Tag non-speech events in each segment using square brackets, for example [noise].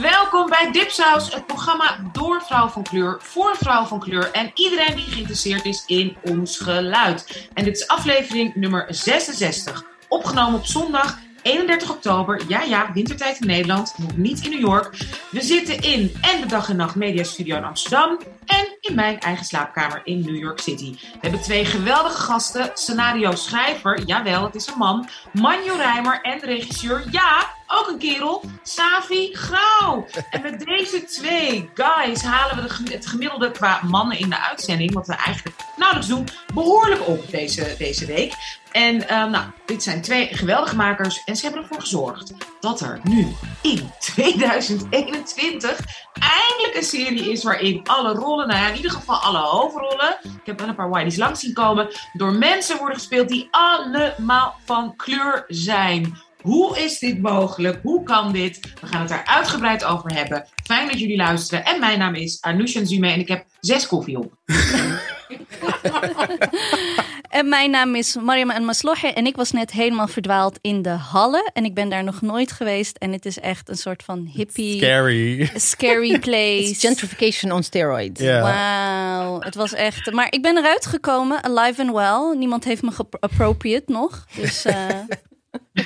Welkom bij Dipsaus, het programma door vrouw van kleur, voor vrouw van kleur en iedereen die geïnteresseerd is in ons geluid. En dit is aflevering nummer 66, opgenomen op zondag 31 oktober. Ja, ja, wintertijd in Nederland, nog niet in New York. We zitten in en de Dag en Nacht Media Studio in Amsterdam en in mijn eigen slaapkamer in New York City. We hebben twee geweldige gasten, scenario schrijver, jawel, het is een man, Manjo Rijmer en regisseur, ja, ook een kerel, Savi Grauw. En met deze twee guys halen we het gemiddelde qua mannen in de uitzending, wat we eigenlijk nauwelijks doen, behoorlijk op deze, deze week. En eh, nou, dit zijn twee geweldige makers en ze hebben ervoor gezorgd dat er nu in 2021 eindelijk een serie is waarin alle rollen, nou ja, in ieder geval alle hoofdrollen, ik heb wel een paar whiteys langs zien komen, door mensen worden gespeeld die allemaal van kleur zijn. Hoe is dit mogelijk? Hoe kan dit? We gaan het daar uitgebreid over hebben. Fijn dat jullie luisteren. En mijn naam is Anousha Zume en ik heb zes koffie op. [laughs] En mijn naam is Mariam El Maslohe en ik was net helemaal verdwaald in de Halle. En ik ben daar nog nooit geweest. En het is echt een soort van hippie, Scary. scary [laughs] place. Gentrification on steroids. Ja. Wauw, het was echt... Maar ik ben eruit gekomen, alive and well. Niemand heeft me geappropriate nog. Dus eh,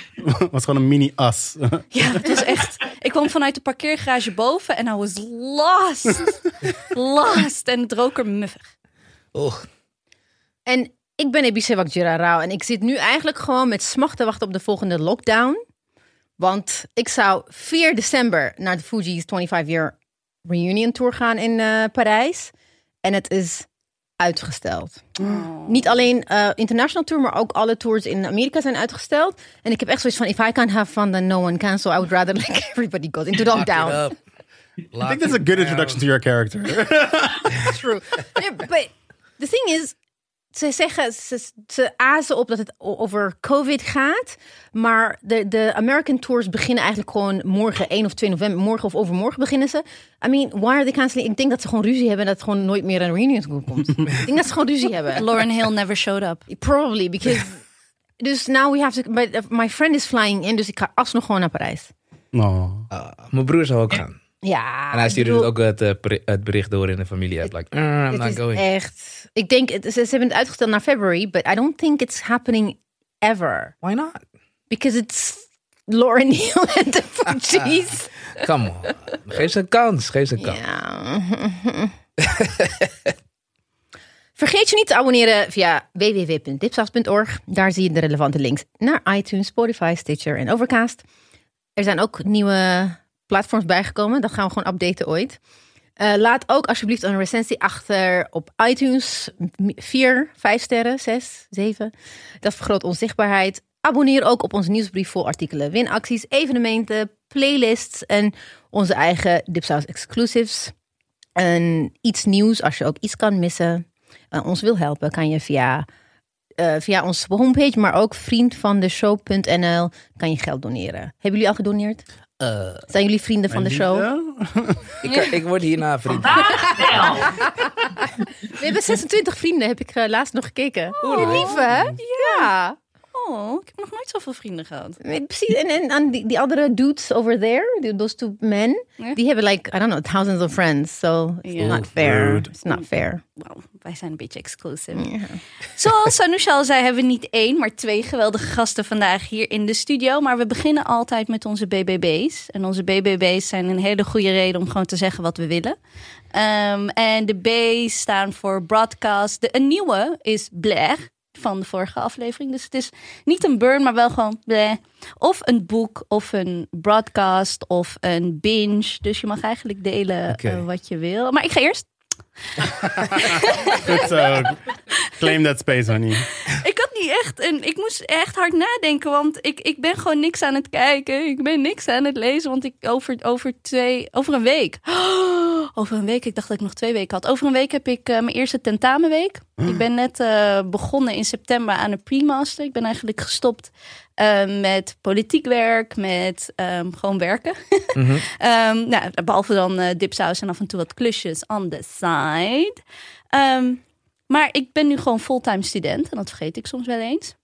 [laughs] was gewoon een mini-as. [laughs] ja, het was echt... Ik kwam vanuit de parkeergarage boven en I was lost. [laughs] lost. En het rook er muffig. Oh, En ik ben Ebisewak Girarao en ik zit nu eigenlijk gewoon met smacht te wachten op de volgende lockdown. Want ik zou 4 december naar de Fuji's 25-year reunion tour gaan in eh, Parijs. En het is uitgesteld. Niet alleen eh, international tour, maar ook alle tours in Amerika zijn uitgesteld. En ik heb echt zoiets van, if I can't have fun, then no one can. So I would rather like [laughs] everybody goes into lockdown. [laughs] I think that's a good down. introduction to your character. [laughs] True. Yeah, but the thing is, ze zeggen, ze, ze azen op dat het over COVID gaat. Maar de, de American tours beginnen eigenlijk gewoon morgen, 1 of 2 november. Morgen of overmorgen beginnen ze. I mean, why are they canceling? Ik denk dat ze gewoon ruzie hebben en dat er gewoon nooit meer een reunion komt. [laughs] Ik denk dat ze gewoon ruzie hebben. Lauren Hill never showed up. Probably, because... [laughs] Dus now we have to... But my friend is flying in, dus ik ga alsnog gewoon naar Parijs. No. Ah, mijn broer zou ook gaan. Ja, En hij stuurde bedoel- ook het, eh, het bericht door in de familie. Like, "Uh, I'm Het not going. echt... Ik denk, het, ze, ze hebben het uitgesteld naar February, but I don't think it's happening ever. Why not? Because it's Lauren Hill and the Fugees. [laughs] Come on. Geef ze een kans. Geef ze een kans. ja. [laughs] Vergeet je niet te abonneren via www.dipsaus.org. Daar zie je de relevante links naar iTunes, Spotify, Stitcher en Overcast. Er zijn ook nieuwe platforms bijgekomen. Dat gaan we gewoon updaten ooit. Eh, laat ook alsjeblieft een recensie achter op iTunes. M- Vier, vijf sterren, zes, zeven. Dat vergroot onze zichtbaarheid. Abonneer ook op onze nieuwsbrief voor artikelen, winacties, evenementen, playlists en onze eigen Dipsaus exclusives. En iets nieuws, als je ook iets kan missen, en ons wil helpen, kan je via, eh, via onze homepage, maar ook vriendvandeshow.nl kan je geld doneren. Hebben jullie al gedoneerd? Eh, Zijn jullie vrienden van de show? [laughs] ik, ik word hierna vriend. We hebben 26 vrienden, heb ik eh, laatst nog gekeken. Oeh, lief hè? Ja. Oh, ik heb nog nooit zoveel vrienden gehad. Precies, en, die, die andere dudes over there, die- those two men, die hebben like, I don't know, thousands of friends. So it's not fair. Rude. It's not fair. Wauw, wij zijn een beetje exclusive. Zoals Anoushka al zei, hebben we niet één, maar twee geweldige gasten vandaag hier in de studio. Maar we beginnen altijd met onze BBB's. En onze BBB's zijn een hele goede reden om gewoon te zeggen wat we willen. Ehm, en de B's staan voor broadcast. De, een nieuwe is Blair van de vorige aflevering. Dus het is niet een burn, maar wel gewoon bleh. Of een boek, of een broadcast, of een binge. Dus je mag eigenlijk delen eh, wat je wil. Maar ik ga eerst. [laughs] Good so. Claim that space, honey. Ik had niet echt en ik moest echt hard nadenken, want ik, ik ben gewoon niks aan het kijken. Ik ben niks aan het lezen, want ik over, over twee, over een week. [gasps] over een week, ik dacht dat ik nog twee weken had. Over een week heb ik eh, mijn eerste tentamenweek. Ik ben net eh, begonnen in september aan een pre-master. Ik ben eigenlijk gestopt eh, met politiek werk, met ehm, gewoon werken. [laughs] Ehm, nou, behalve dan eh dipsaus en af en toe wat klusjes on the side. Ehm, maar ik ben nu gewoon fulltime student en dat vergeet ik soms wel eens.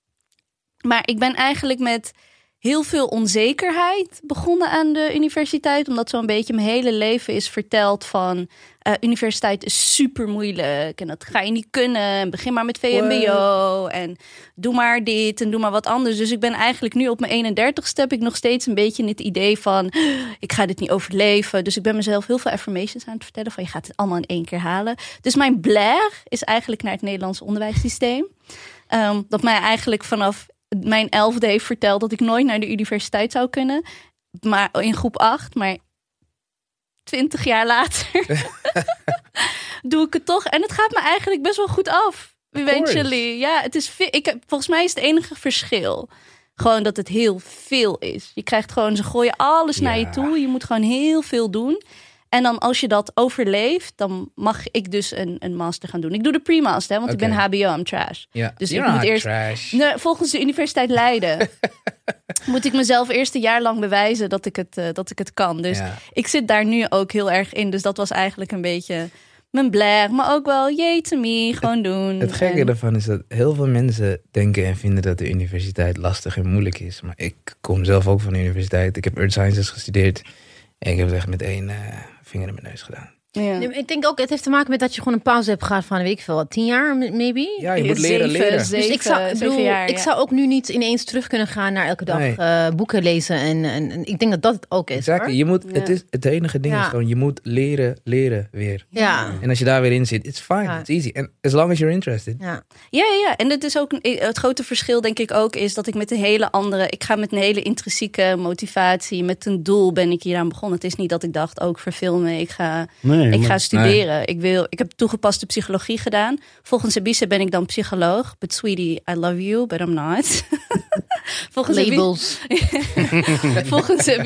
Maar ik ben eigenlijk met heel veel onzekerheid begonnen aan de universiteit. Omdat zo'n beetje mijn hele leven is verteld van... eh, universiteit is super moeilijk en dat ga je niet kunnen. En begin maar met VMBO en doe maar dit en doe maar wat anders. Dus ik ben eigenlijk nu op mijn 31ste heb ik nog steeds een beetje het idee van... ik ga dit niet overleven. Dus ik ben mezelf heel veel affirmations aan het vertellen van... je gaat het allemaal in één keer halen. Dus mijn blair is eigenlijk naar het Nederlands onderwijssysteem. Ehm, dat mij eigenlijk vanaf mijn elfde heeft verteld dat ik nooit naar de universiteit zou kunnen. Maar in groep 8, maar 20 jaar later [laughs] doe ik het toch. En het gaat me eigenlijk best wel goed af. Eventually. Ja, het is ik heb, volgens mij is het enige verschil. Gewoon dat het heel veel is. Je krijgt gewoon, ze gooien alles naar je toe. Je moet gewoon heel veel doen. En dan als je dat overleeft, dan mag ik dus een, een master gaan doen. Ik doe de pre-master, hè, want ik ben HBO, I'm trash. Ja. Dus You're ik moet eerst- trash. Nee, volgens de Universiteit Leiden [laughs] moet ik mezelf eerst een jaar lang bewijzen dat ik het, eh, dat ik het kan. Dus ik zit daar nu ook heel erg in. Dus dat was eigenlijk een beetje mijn blair. Maar ook wel, to me, gewoon doen. Het gekke En- daarvan is dat heel veel mensen denken en vinden dat de universiteit lastig en moeilijk is. Maar ik kom zelf ook van de universiteit. Ik heb Earth Sciences gestudeerd. En ik heb het echt met één eh, vinger in mijn neus gedaan. Ja. Nee, ik denk ook, het heeft te maken met dat je gewoon een pauze hebt gehad van, weet ik veel, wat, tien jaar maybe? Ja, je moet leren Zeven, leren. zeven, dus ik zou, ik zeven bedoel, jaar, ik ja. zou ook nu niet ineens terug kunnen gaan naar elke dag Nee. eh, boeken lezen. En, en, en ik denk dat dat het ook is. Hoor. Je moet, Ja. het, is, het enige ding Ja. is gewoon, je moet leren, leren weer. Ja. En als je daar weer in zit, it's fine, Ja. it's easy. And as long as you're interested. Ja. Ja, ja, ja. En het is ook een, het grote verschil, denk ik ook, is dat ik met een hele andere. Ik ga met een hele intrinsieke motivatie, met een doel ben ik hier aan begonnen. Het is niet dat ik dacht, ook verfilmen. Ik ga, Nee, ik maar- ga studeren. Ik, wil, ik heb toegepaste psychologie gedaan. Volgens Ebise ben ik dan psycholoog. But sweetie, I love you, but I'm not. [laughs] Volgens Labels. [laughs] Volgens [laughs]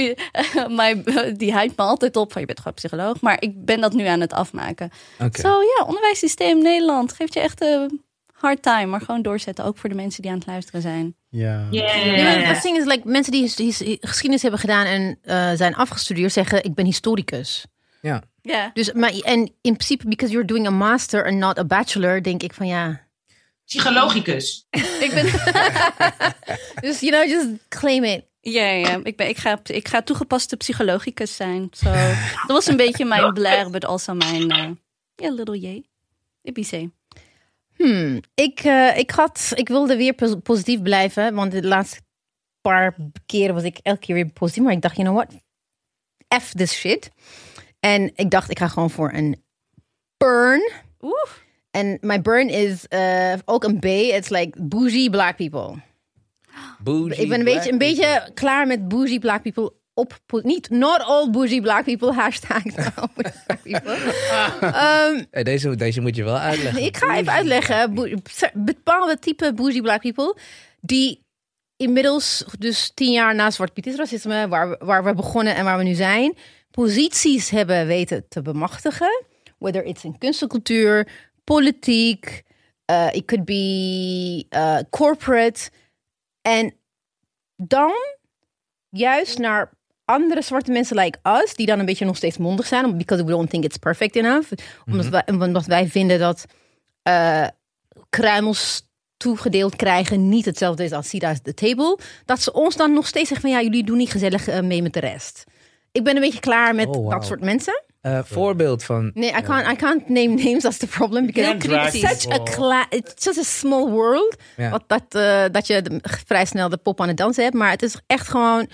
my, die hype me altijd op van je bent gewoon psycholoog. Maar ik ben dat nu aan het afmaken. Oké. Zo ja, onderwijssysteem Nederland geeft je echt een hard time. Maar gewoon doorzetten, ook voor de mensen die aan het luisteren zijn. Ja. Het ding is, like, mensen die, die geschiedenis hebben gedaan en eh, zijn afgestudeerd zeggen, ik ben historicus. Ja. Ja. Dus, maar, en in principe, because you're doing a master and not a bachelor, denk ik van ja. Psychologicus. [laughs] Ik ben... [laughs] Dus, you know, just claim it. Ja, ja. Ik, ben, ik, ga, ik ga toegepaste psychologicus zijn. Zo. Dat was een beetje mijn [laughs] blair, but also mijn... eh ja, little yay. Ebice. Hmm, ik, eh, ik, had, ik wilde weer pos- positief blijven, want de laatste paar keren was ik elke keer weer positief. Maar ik dacht, you know what? F this shit. En ik dacht, ik ga gewoon voor een burn. Oeh. En mijn burn is eh, ook een B. It's like bougie black people. Bougie ik ben een beetje, een beetje klaar met bougie black people. Op, niet not all bougie black people. [laughs] Hashtag black people. [laughs] Ehm, Hey, deze, deze moet je wel uitleggen. ik ga even uitleggen. Bepaalde type bougie black people. Die inmiddels dus tien jaar na Zwart Piet is racisme. Waar, waar we begonnen en waar we nu zijn. Posities hebben weten te bemachtigen. Whether it's in kunstcultuur, politiek. eh it could be eh, corporate. En dan juist naar andere zwarte mensen like us, die dan een beetje nog steeds mondig zijn, because we don't think it's perfect enough. Omdat, wij, omdat wij vinden dat eh kruimels toegedeeld krijgen niet hetzelfde is als at the table. Dat ze ons dan nog steeds zeggen van ja, jullie doen niet gezellig mee met de rest. Ik ben een beetje klaar met Oh, wow. dat soort mensen. Eh, voorbeeld van... Nee, I can't, I can't name names, that's the problem. Because it's such a cla- it's just a small world. Wat, dat, eh, dat je de- vrij snel de pop aan het dansen hebt. Maar het is echt gewoon...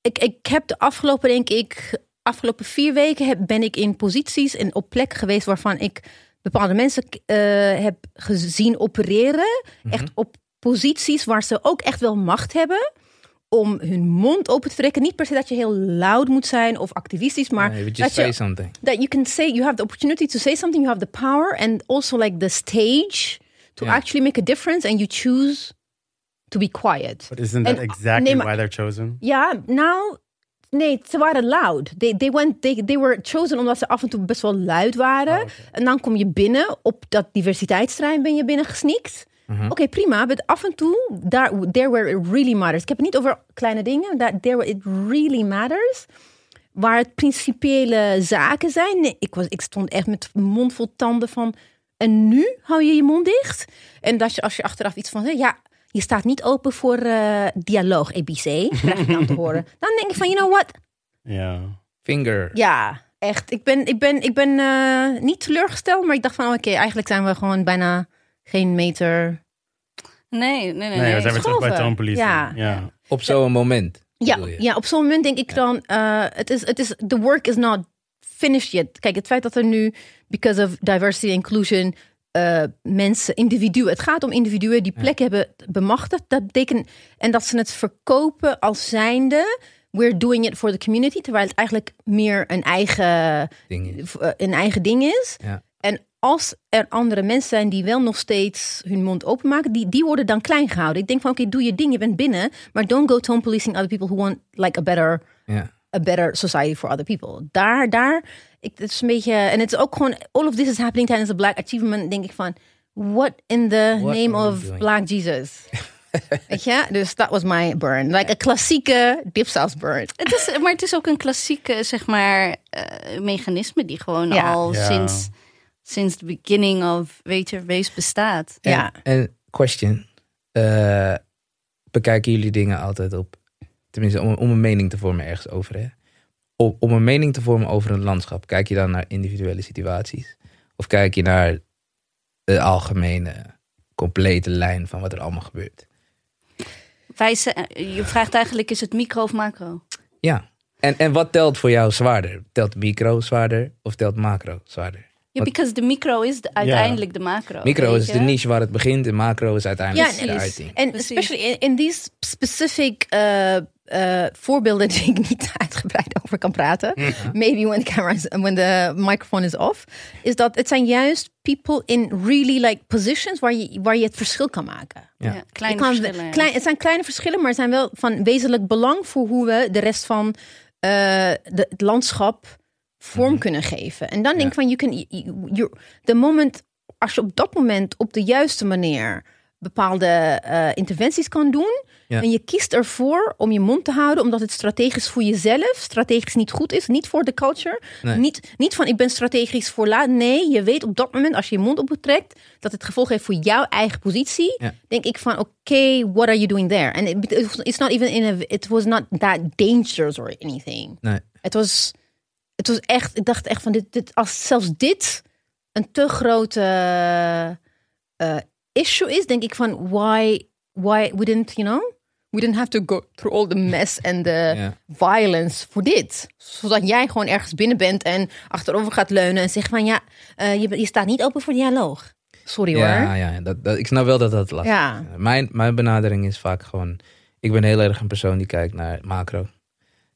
Ik, ik heb de afgelopen, denk ik, afgelopen vier weken heb, ben ik in posities en op plekken geweest waarvan ik bepaalde mensen eh, heb gezien opereren. Echt op posities waar ze ook echt wel macht hebben om hun mond open te trekken. Niet per se dat je heel loud moet zijn of activistisch, maar just dat say je something. that you can say you have the opportunity to say something, you have the power and also like the stage to actually make a difference and you choose to be quiet. But isn't that En- exactly nee, maar- why they're chosen? Ja, nou, nee, ze waren loud. They, they, went, they, they were chosen omdat ze af en toe best wel luid waren. Oh, En dan kom je binnen, op dat diversiteitsterrein ben je binnen gesneakt. Mhm. Oké, prima. Maar af en toe, daar, there where it really matters. Ik heb het niet over kleine dingen. That there where it really matters. Waar het principiële zaken zijn. Nee, ik, was, ik stond echt met mond vol tanden van... En nu hou je je mond dicht? En dat je, als je achteraf iets van zegt... Ja, je staat niet open voor eh, dialoog ABC, krijg je dan te [laughs] horen. Dan denk ik van, you know what? Ja. Finger. Ja, echt. Ik ben, ik ben, ik ben eh, niet teleurgesteld, maar ik dacht van, oké, eigenlijk zijn we gewoon bijna geen meter. Nee, nee, nee. Nee, nee. we zijn weer terug bij Police. Ja. ja. Op zo'n moment. Ja, ja op zo'n moment denk ik dan, eh, het is, het is, the work is not finished yet. Kijk, het feit dat er nu, because of diversity and inclusion, eh, mensen, individuen, het gaat om individuen die plek hebben bemachtigd. Dat betekent, en dat ze het verkopen als zijnde, we're doing it for the community, terwijl het eigenlijk meer een eigen, Ding is. eh, een eigen ding is. Ja. Als er andere mensen zijn die wel nog steeds hun mond openmaken, die, die worden dan klein gehouden. Ik denk van oké, doe je ding, je bent binnen, maar don't go tone policing other people who want like a better, Ja. a better society for other people. Daar, daar, ik, het is een beetje, en het is ook gewoon, all of this is happening tijdens de Black Achievement, denk ik van, what in the What name of doing? Black Jesus? [laughs] Weet je? Dus dat was my burn. Like a klassieke dipsaus burn. Het is, maar het is ook een klassieke, zeg maar, eh, mechanisme die gewoon Ja. al Ja. sinds, sinds the beginning of weet je, wees bestaat. En, Ja. En question. eh, bekijken jullie dingen altijd op... Tenminste, om, om een mening te vormen ergens over, hè? Om, om een mening te vormen over een landschap, kijk je dan naar individuele situaties? Of kijk je naar de algemene, complete lijn van wat er allemaal gebeurt? Wij je vraagt eigenlijk, is het micro of macro? Ja. En, en wat telt voor jou zwaarder? Telt micro zwaarder of telt macro zwaarder? Ja, because de micro is de, uiteindelijk de macro. Micro is de niche waar het begint en macro is uiteindelijk Ja, de uiting. En especially in, in these specific uh, uh, voorbeelden [laughs] die ik niet uitgebreid over kan praten. Maybe when the camera is, when the microphone is off. Is dat het zijn juist people in really like positions waar je, waar je het verschil kan maken. Ja. Ja, kleine kan- verschillen. klein, het zijn kleine verschillen, maar zijn wel van wezenlijk belang voor hoe we de rest van eh, de, het landschap vorm kunnen geven. En dan denk ik van, you can, you, you, the moment, als je op dat moment op de juiste manier bepaalde eh, interventies kan doen. Ja. En je kiest ervoor om je mond te houden, omdat het strategisch voor jezelf, strategisch niet goed is, niet voor de culture. Nee. Niet, niet van ik ben strategisch voor laat. Nee, je weet op dat moment, als je je mond optrekt, dat het gevolg heeft voor jouw eigen positie. Ja. Denk ik van, oké, what are you doing there? And it, it's not even in a, it was not that dangerous or anything. Nee. Het was, het was echt, ik dacht echt van, dit, dit, als zelfs dit een te grote eh, issue is, denk ik van, why, why we didn't, you know, we didn't have to go through all the mess and the violence voor dit. Zodat jij gewoon ergens binnen bent en achterover gaat leunen en zegt van, ja, eh, je, je staat niet open voor dialoog. Sorry hoor. Ja, ja dat, dat, ik snap wel dat dat lastig Ja. is. Mijn, mijn benadering is vaak gewoon... Ik ben heel erg een persoon die kijkt naar macro.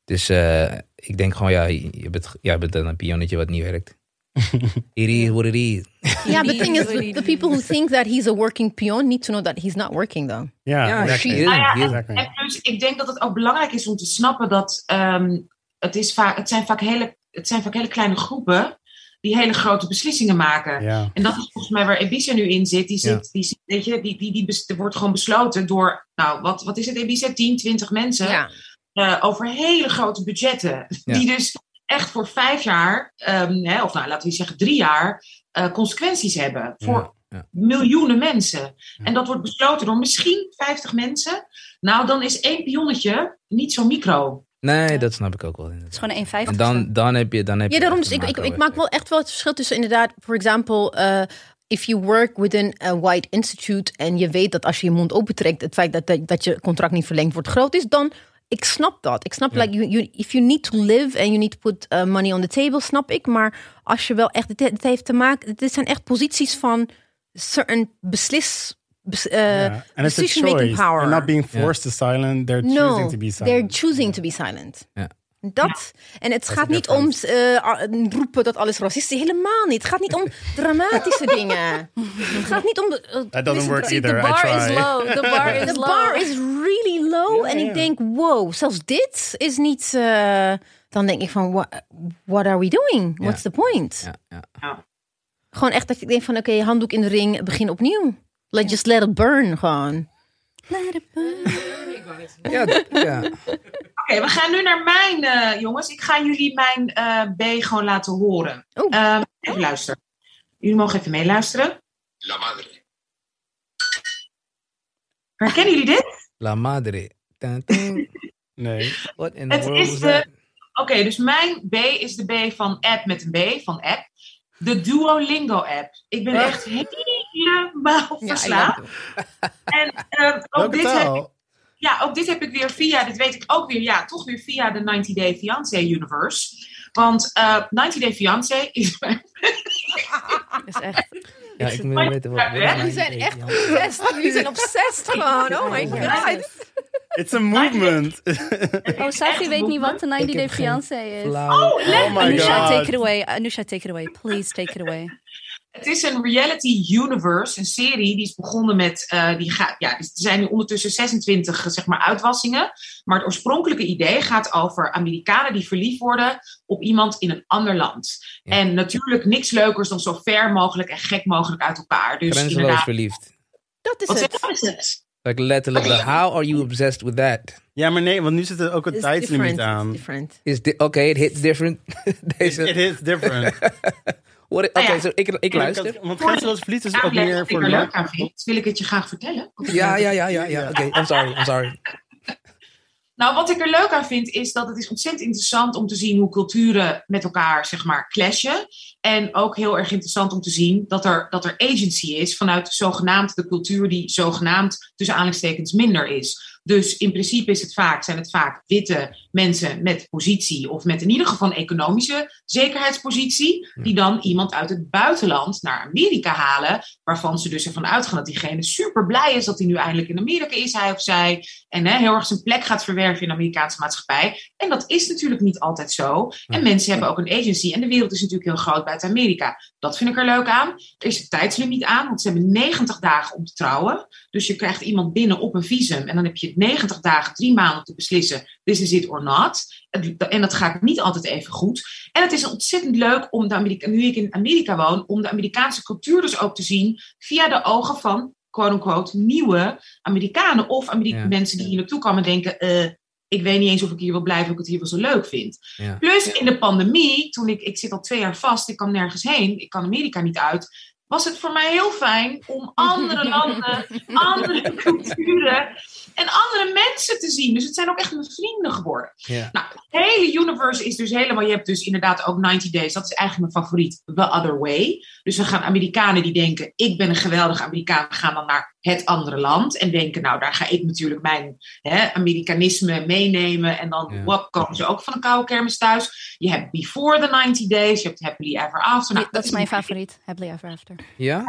Dus eh, ik denk gewoon, ja, je bent, jij bent dan een pionnetje wat niet werkt. [laughs] It is what it is. Ja, the thing is, the, people who think that he's a working pion need to know that he's not working though. Ja, Ja, exactly. she is. Ja. Exactly. En plus, ik denk dat het ook belangrijk is om te snappen dat ehm, het, is vaak, het, zijn vaak hele, het zijn vaak hele kleine groepen die hele grote beslissingen maken. En dat is volgens mij waar Ibiza nu in zit. Die, zit, die, zit- weet je, die, die, die, er wordt gewoon besloten door, nou, wat, wat is het Ibiza? 10, 20 mensen Ja. Eh, over hele grote budgetten. Ja. Die dus echt voor vijf jaar, ehm, hè, of nou, laten we zeggen drie jaar, eh, consequenties hebben. Voor ja. miljoenen mensen. En dat wordt besloten door misschien 50 mensen. Nou, dan is één pionnetje niet zo micro. Nee, dat snap ik ook wel. Het is gewoon een 1,50. En dan, dan heb je, dan heb Ja, je daarom. Dus ik, ik, maak wel echt wel het verschil tussen inderdaad, for example, eh, if you work within a white institute en je weet dat als je je mond opentrekt, het feit dat, dat, dat je contract niet verlengd wordt groot is, dan ik snap dat. Ik snap, Ja. like, you, you, if you need to live and you need to put uh, money on the table, snap ik. Maar als je wel echt, het, het heeft te maken, dit zijn echt posities van certain beslis, bes, eh, Yeah. And it's a decision-making choice. power. They're not being forced to silent. They're choosing No, to be silent. they're choosing to be silent. Ja. Dat. En het gaat niet om eh, roepen dat alles racistisch is. Helemaal niet. Het gaat niet om dramatische [laughs] dingen. Het gaat niet om... de- That doesn't work either. the I bar try. is low. The bar is [laughs] De low. bar is really low. Ja, en ja. ik denk, wow, zelfs dit is niet... eh, dan denk ik van, what, what are we doing? What's the point? Gewoon echt dat ik denk van, oké, handdoek in de ring, begin opnieuw. Let, just let it burn, gewoon. Let it burn. Ja, ja. Oké, we gaan nu naar mijn, eh, jongens. Ik ga jullie mijn eh, B gewoon laten horen. Oh. Ehm, even luisteren. Jullie mogen even meeluisteren. La madre. Herkennen jullie dit? La madre. Dun, dun. [laughs] Nee. What in the Het world is de-? Oké, dus mijn B is de B van app met een B, van app. De Duolingo-app. Ik ben echt helemaal verslaafd. ja. En eh, ook, dit heb? Ja, ook dit heb ik weer via, dit weet ik ook weer, ja, toch weer via de 90 Day Fiancé universe. Want eh 90 Day Fiancé is mijn [laughs] is echt. Ja, ik moet weten wat. Jullie zijn echt obsessed. Jullie zijn obsessed [laughs] gewoon. Oh my god. It's a movement. [laughs] Oh, Safi weet niet wat de 90 Ik Day Fiancé is. Flauw. oh my Anusha, take it god. away. Anusha, take it away. Please take it away. Het is een reality universe, een serie die is begonnen met, eh, die gaat, ja, er zijn nu ondertussen 26 zeg maar, uitwassingen. Maar het oorspronkelijke idee gaat over Amerikanen die verliefd worden op iemand in een ander land. Ja. En natuurlijk niks leukers dan zo ver mogelijk en gek mogelijk uit elkaar. Dus Grenzeloos inderdaad, verliefd. Dat is wat het. wat is het? Like letterlijk, the how are you obsessed with that? Ja, maar nee, want nu zit er ook een tijdslimiet different. aan. It's different. Is di- Oké, it hits different. [laughs] It, Deze. it is different. [laughs] Oké, Nou ja. zo ik, ik luister. Want grenzeloos verlies is ook meer voor er leuk leuk. aan vind, wil ik het je graag vertellen. Ja, ja, ja, ja, ja. Oké, I'm sorry, I'm sorry. [laughs] Nou, wat ik er leuk aan vind, is dat het is ontzettend interessant om te zien hoe culturen met elkaar, zeg maar, clashen. En ook heel erg interessant om te zien dat er, dat er agency is vanuit zogenaamd de cultuur die zogenaamd tussen aanhalingstekens minder is. Dus in principe is het vaak, zijn het vaak witte mensen met positie of met in ieder geval een economische zekerheidspositie, die dan iemand uit het buitenland naar Amerika halen, waarvan ze dus ervan uitgaan dat diegene super blij is dat hij nu eindelijk in Amerika is, hij of zij, en hè, heel erg zijn plek gaat verwerven in de Amerikaanse maatschappij. En dat is natuurlijk niet altijd zo. En mensen hebben ook een agency. En de wereld is natuurlijk heel groot buiten Amerika. Dat vind ik er leuk aan. Er is een tijdslimiet aan, want ze hebben 90 dagen om te trouwen. Dus je krijgt iemand binnen op een visum. En dan heb je 90 dagen, drie maanden om te beslissen: this is it or En dat gaat niet altijd even goed. En het is ontzettend leuk om de Amerika, nu ik in Amerika woon, om de Amerikaanse cultuur dus ook te zien via de ogen van quote-unquote nieuwe Amerikanen of Ameri- Ja. mensen die hier naartoe komen en denken: eh, ik weet niet eens of ik hier wil blijven, of ik het hier wel zo leuk vind. Ja. Plus in de pandemie, toen ik, ik zit al twee jaar vast, ik kan nergens heen, ik kan Amerika niet uit, was het voor mij heel fijn om andere [laughs] landen, andere culturen en andere mensen te zien. Dus het zijn ook echt mijn vrienden geworden. Nou, het hele universe is dus helemaal, je hebt dus inderdaad ook 90 Days, dat is eigenlijk mijn favoriet, The Other Way. Dus dan gaan Amerikanen die denken, ik ben een geweldige Amerikaan, gaan dan naar het andere land en denken, nou daar ga ik natuurlijk mijn hè, Amerikanisme meenemen en dan wap, komen ze ook van een koude kermis thuis. Je hebt Before the 90 Days, je hebt Happily Ever After. Nou, dat is mijn favoriet. Happily Ever After. Ja?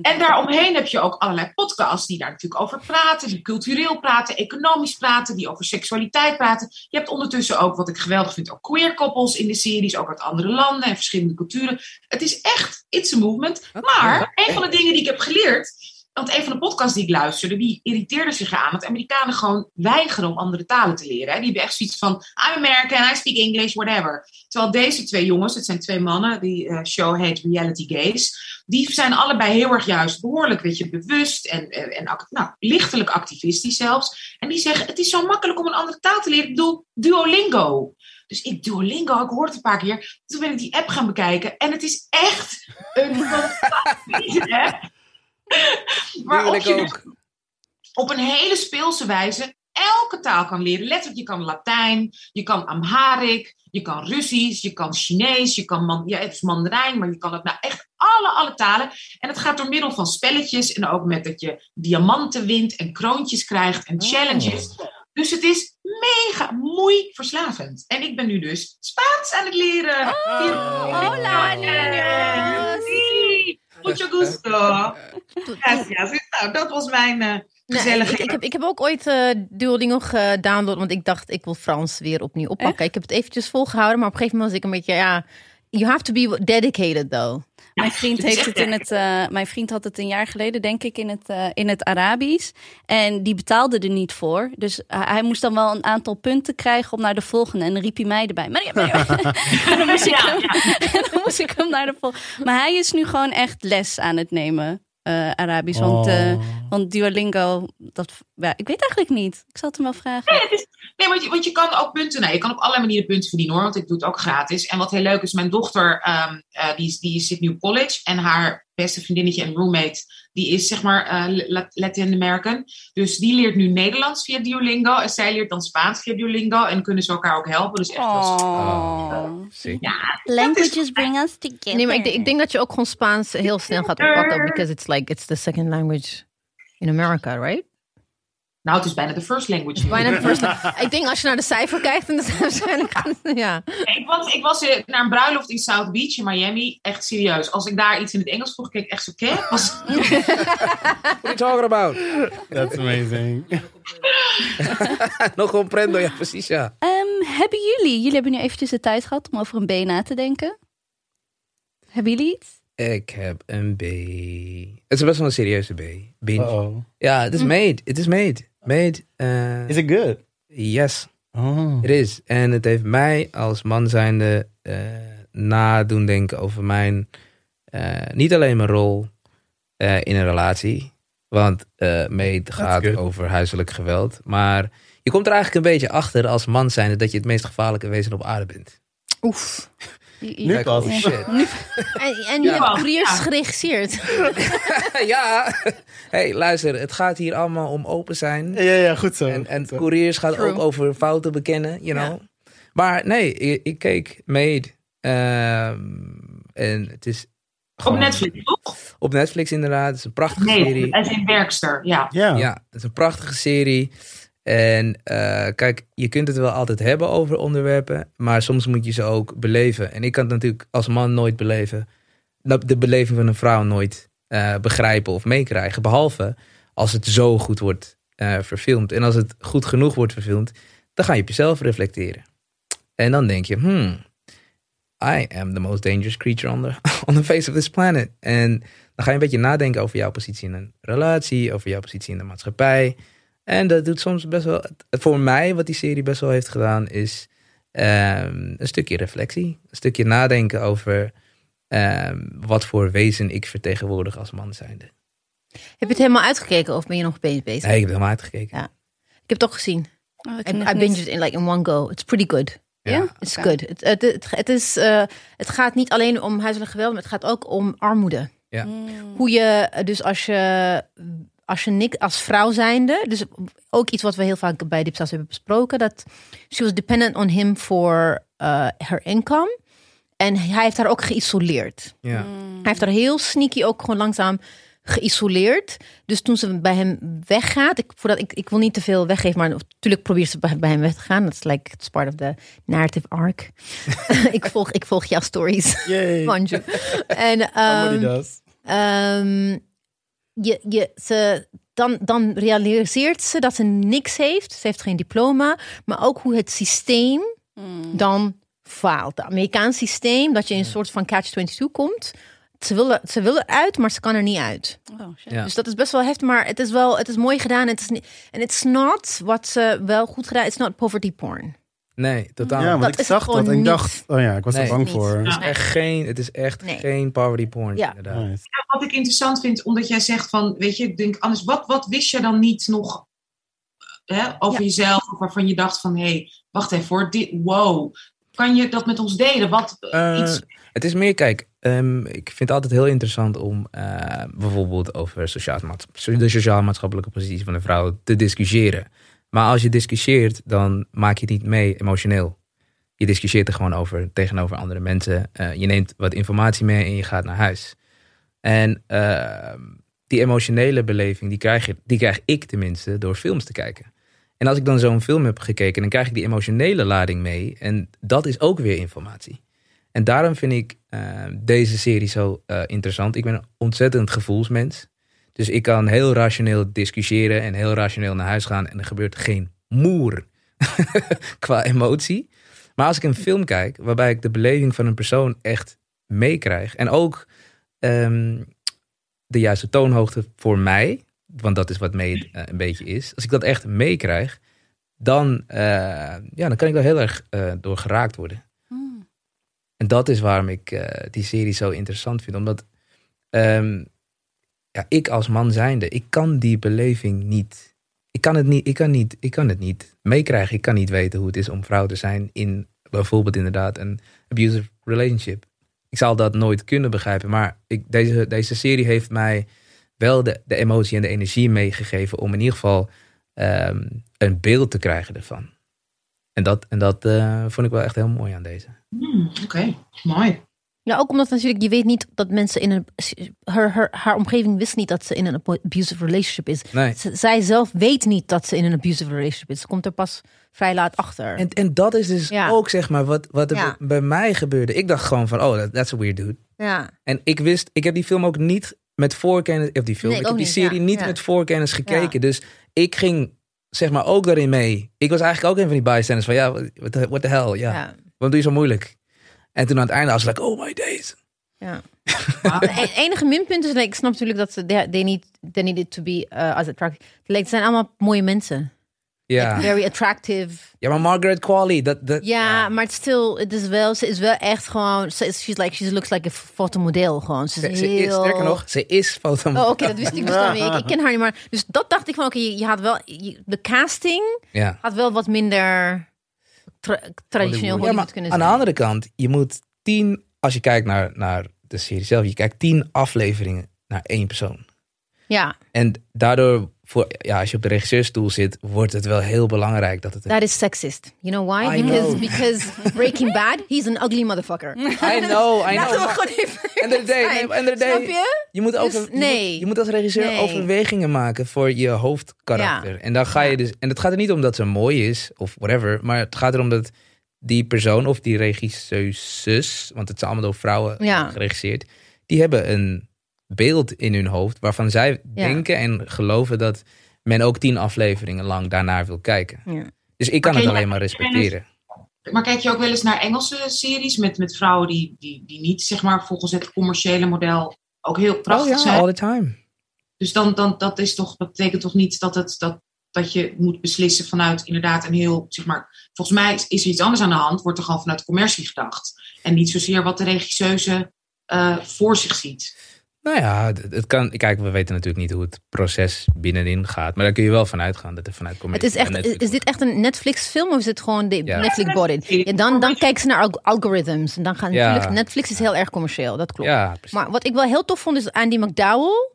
En daaromheen heb je ook allerlei podcasts die daar natuurlijk over praten, die cultureel praten, economisch praten, die over seksualiteit praten. Je hebt ondertussen ook, wat ik geweldig vind, ook queer koppels in de series, ook uit andere landen en verschillende culturen. Het is echt, it's a movement. Maar een van de dingen die ik heb geleerd, want een van de podcasts die ik luisterde, die irriteerde zich aan dat Amerikanen gewoon weigeren om andere talen te leren. hè. Die hebben echt zoiets van, I'm American, I speak English, whatever. Terwijl deze twee jongens, het zijn twee mannen, die eh, show heet Reality Gaze, die zijn allebei heel erg juist behoorlijk weet je, bewust en, en, nou, lichtelijk activistisch zelfs. En die zeggen, het is zo makkelijk om een andere taal te leren. Ik bedoel, Duolingo. Dus ik Duolingo, ik hoorde het een paar keer. Toen ben ik die app gaan bekijken. En het is echt een [laughs] fantastische app. [laughs] Waarop ik je dus ook. op een hele speelse wijze elke taal kan leren. Letterlijk, je kan Latijn, je kan Amharic, je kan Russisch, je kan Chinees, je kan man, ja, het is Mandarijn, maar je kan ook nou echt alle, alle talen. En het gaat door middel van spelletjes en ook met dat je diamanten wint en kroontjes krijgt en challenges. Dus het is mega mooi verslavend. En ik ben nu dus Spaans aan het leren. Oh, hola, niños. Mucho gusto. Gracias. Nou, dat was mijn eh Nee, gezellige... ik, ik, heb, ik heb ook ooit eh Duolingo gedownload, want ik dacht ik wil Frans weer opnieuw oppakken. Ik heb het eventjes volgehouden, maar op een gegeven moment was ik een beetje, ja, you have to be dedicated though. Mijn vriend, heeft het in het, eh, mijn vriend had het een jaar geleden, denk ik, in het, eh, in het Arabisch. En die betaalde er niet voor. Dus hij, hij moest dan wel een aantal punten krijgen om naar de volgende. En dan riep hij mij erbij. Maar, ja, [laughs] en, dan moest ik Ja, hem, [laughs] en dan moest ik hem naar de volgende. Maar hij is nu gewoon echt les aan het nemen. Eh, Arabisch. Want, eh, Oh. want Duolingo, dat, ja, ik weet eigenlijk niet. Ik zal het hem wel vragen. Nee, het is, nee want, je, want je kan ook punten. Nou, je kan op allerlei manieren punten verdienen hoor. Want ik doe het ook gratis. En wat heel leuk is, mijn dochter, ehm, eh, die, is- die zit nu op college. En haar beste vriendinnetje en roommate, die is zeg maar eh, La- Latin American. Dus die leert nu Nederlands via Duolingo. En zij leert dan Spaans via Duolingo. En kunnen ze elkaar ook helpen. Dus echt wel Oh. Ja, Languages bring us together. Nee, maar ik, ik denk dat je ook gewoon Spaans heel snel gaat oppakken. Because it's like, it's the second language in America, right? Nou, het is bijna de first language. Bijna de first [laughs] Ik denk als je naar de cijfer kijkt, dan is het waarschijnlijk... Ja. Ik was, ik was eh, naar een bruiloft in South Beach in Miami. Echt serieus. Als ik daar iets in het Engels vroeg, keek ik echt zo. [laughs] Was, What are you talking about? That's amazing. [laughs] Nog comprendo, ja precies ja. Ehm, hebben jullie, jullie hebben nu eventjes de tijd gehad om over een B na te denken. Hebben jullie iets? Ik heb een B. Het is best wel een serieuze B. Binge. Uh-oh. Ja, het is made. Het is made. Made. eh, Is it good? yes, Oh. het is. En het heeft mij als man zijnde nadoen denken over mijn... eh, niet alleen mijn rol eh, in een relatie. Want made gaat good. over huiselijk geweld. Maar je komt er eigenlijk een beetje achter als man zijnde... dat je het meest gevaarlijke wezen op aarde bent. Oef. Je- Nu pas. Oh shit. En, en Ja. hebt couriers Ja. geregisseerd. [laughs] ja. hey, luister. Het gaat hier allemaal om open zijn. Ja, ja, goed zo. En, en couriers gaat True. ook over fouten bekennen, you know. Maar nee, ik, ik keek Made. ehm, en het is op Netflix, toch? Op Netflix inderdaad. Het is een prachtige Nee, serie. als in werkster. Ja. Ja. Ja, het is een prachtige serie. En eh, kijk, je kunt het wel altijd hebben over onderwerpen, maar soms moet je ze ook beleven. En ik kan het natuurlijk als man nooit beleven, de beleving van een vrouw nooit eh, begrijpen of meekrijgen. Behalve als het zo goed wordt eh, verfilmd. En als het goed genoeg wordt verfilmd, dan ga je op jezelf reflecteren. En dan denk je, hmm, I am the most dangerous creature on the, [laughs] on the face of this planet. En dan ga je een beetje nadenken over jouw positie in een relatie, over jouw positie in de maatschappij. En dat doet soms best wel. Voor mij, wat die serie best wel heeft gedaan, is ehm, een stukje reflectie. Een stukje nadenken over ehm, wat voor wezen ik vertegenwoordig als man zijnde. Heb je het helemaal uitgekeken of ben je nog bezig? bezig? Nee, ik heb helemaal uitgekeken. Ja. Ik heb het ook gezien. Oh, ik I, binged it in like in one go. It's pretty good. Ja? It's good. Het, het, het, het is, eh, het gaat niet alleen om huiselijk geweld, maar het gaat ook om armoede. Ja. Mm. Hoe je, eh, dus als je, als je niks, als vrouw zijnde, dus ook iets wat we heel vaak bij Dipsaus hebben besproken, dat she was dependent on him for uh, her income. En hij heeft haar ook geïsoleerd. Ja. Mm. Hij heeft haar heel sneaky ook gewoon langzaam geïsoleerd. Dus toen ze bij hem weggaat, ik, voordat, ik, ik wil niet te veel weggeven, maar natuurlijk probeert ze bij, bij hem weg te gaan. Dat is like, it's part of the narrative arc. [laughs] ik, volg, ik volg jouw stories, Yay. En. Ehm, je, je, ze, dan, dan realiseert ze dat ze niks heeft. Ze heeft geen diploma. Maar ook hoe het systeem Mm. dan faalt. Het Amerikaans systeem, dat je in een soort van catch-22 komt. Ze wil, er, ze wil eruit, maar ze kan er niet uit. Oh, shit. Ja. Dus dat is best wel heftig, maar het is wel, het is mooi gedaan. Het is niet, en it's not wat ze wel goed gedaan. It's not poverty porn. Nee, totaal. Ja, niet. want dat ik zag dat en ik dacht, oh ja, ik was Nee, er bang niet. voor. Het is echt geen, het is echt Nee. geen poverty porn. Ja. Inderdaad. Nice. Wat ik interessant vind, omdat jij zegt van, weet je, ik denk anders, wat, wat wist je dan niet nog hè, over Ja. jezelf, of waarvan je dacht van, hé, hey, wacht even hoor, dit, wow. Kan je dat met ons delen? Wat, Eh, iets, Het is meer, kijk, ehm, ik vind het altijd heel interessant om eh, bijvoorbeeld over sociaal de sociaal-maatschappelijke positie van de vrouw te discussiëren. Maar als je discussieert, dan maak je het niet mee emotioneel. Je discussieert er gewoon over tegenover andere mensen. Eh, je neemt wat informatie mee en je gaat naar huis. En ehm, die emotionele beleving, die krijg, je, die krijg ik tenminste door films te kijken. En als ik dan zo'n film heb gekeken, dan krijg ik die emotionele lading mee. En dat is ook weer informatie. En daarom vind ik eh, deze serie zo eh, interessant. Ik ben een ontzettend gevoelsmens. Dus ik kan heel rationeel discussiëren en heel rationeel naar huis gaan. En er gebeurt geen moer [laughs] qua emotie. Maar als ik een film kijk waarbij ik de beleving van een persoon echt meekrijg. En ook ehm, de juiste toonhoogte voor mij. Want dat is wat mee eh, een beetje is. Als ik dat echt meekrijg, dan, eh, ja, dan kan ik daar heel erg eh, door geraakt worden. Mm. En dat is waarom ik die serie zo interessant vind. Omdat ehm, ja, ik als man zijnde, ik kan die beleving niet. Ik kan het niet, ik kan niet, ik kan het niet meekrijgen. Ik kan niet weten hoe het is om vrouw te zijn in bijvoorbeeld inderdaad een abusive relationship. ik zal dat nooit kunnen begrijpen. Maar ik, deze, deze serie heeft mij wel de, de emotie en de energie meegegeven om in ieder geval ehm, een beeld te krijgen ervan. En dat, en dat eh, vond ik wel echt heel mooi aan deze. Hmm, Oké, mooi. Ja, ook omdat natuurlijk je weet niet dat mensen in een. Haar, haar, haar omgeving wist niet dat ze in een abusive relationship is. Nee. Z- zij zelf weet niet dat ze in een abusive relationship is. Ze komt er pas vrij laat achter. En, en dat is dus Ja. ook zeg maar wat, wat er Ja. bij mij gebeurde. Ik dacht gewoon van, oh, that- that's a weird dude. ja. En ik wist, ik heb die film ook niet met voorkennis, of die film, Nee, ik ik heb die niet, serie ja, niet ja. met voorkennis gekeken. Dus ik ging zeg maar ook daarin mee. Ik was eigenlijk ook een van die bystanders van, ja, what the, what the hell, ja. Ja. Waarom doe je zo moeilijk? En toen aan het einde was ik like, oh my days. Ja. [laughs] Het enige minpunt is, like, ik snap natuurlijk dat ze they, they need they needed to be uh, as attractive. Like, het zijn allemaal mooie mensen. Ja, Very attractive. ja maar Margaret Qualley, dat, dat, Ja, maar het still, het is wel, ze is wel echt gewoon, ze is, she's like, she looks like a fotomodel gewoon. Ze is ze heel... is, sterker nog, ze is foto. Oh, oké, dat wist ik dus dan niet. Ik, ik ken haar niet, maar dus dat dacht ik van, oké, je, je had wel, je- de casting Ja. had wel wat minder tra- traditioneel Hollywood Ja, maar kunnen aan zijn. de andere kant, je moet tien, als je kijkt naar, naar de serie zelf, je kijkt tien afleveringen naar één persoon. Ja, En daardoor, voor, ja, als je op de regisseurstoel zit, wordt het wel heel belangrijk dat het... that is sexist. You know why? I because know. because Breaking Bad, he's an ugly motherfucker. I know, I know. Laten we gewoon even nee, the day. Snap je? Je moet, over, Dus je moet- nee. je moet als regisseur Nee. overwegingen maken voor je hoofdkarakter. En dan ga je dus. En het gaat er niet om dat ze mooi is of whatever. Maar het gaat erom dat die persoon of die regisseuses, want het zijn allemaal door vrouwen Ja. geregisseerd, die hebben een beeld in hun hoofd waarvan zij Ja. denken en geloven dat men ook tien afleveringen lang daarnaar wil kijken. Ja. Dus ik kan Maar het alleen maar respecteren. Maar kijk je ook wel eens naar Engelse series met, met vrouwen die, die, die niet, zeg maar, volgens het commerciële model ook heel prachtig oh ja, zijn? all the time. Dus dan, dan dat, is toch, dat betekent toch niet dat, het, dat, dat je moet beslissen vanuit inderdaad een heel, zeg maar, volgens mij is, is er iets anders aan de hand, wordt er gewoon vanuit commercie gedacht. En niet zozeer wat de regisseuse eh, voor zich ziet. Nou ja, het, het kan. Kijk, we weten natuurlijk niet hoe het proces binnenin gaat. Maar daar kun je wel van uitgaan dat er vanuit Het commercie is, echt, Netflix is dit echt een Netflix film of is het gewoon de Ja. Netflix bought it? Ja, dan, dan kijken ze naar alg- algorithms. En dan gaan Ja. natuurlijk, Netflix is heel erg commercieel, dat klopt. Maar wat ik wel heel tof vond is Andy McDowell.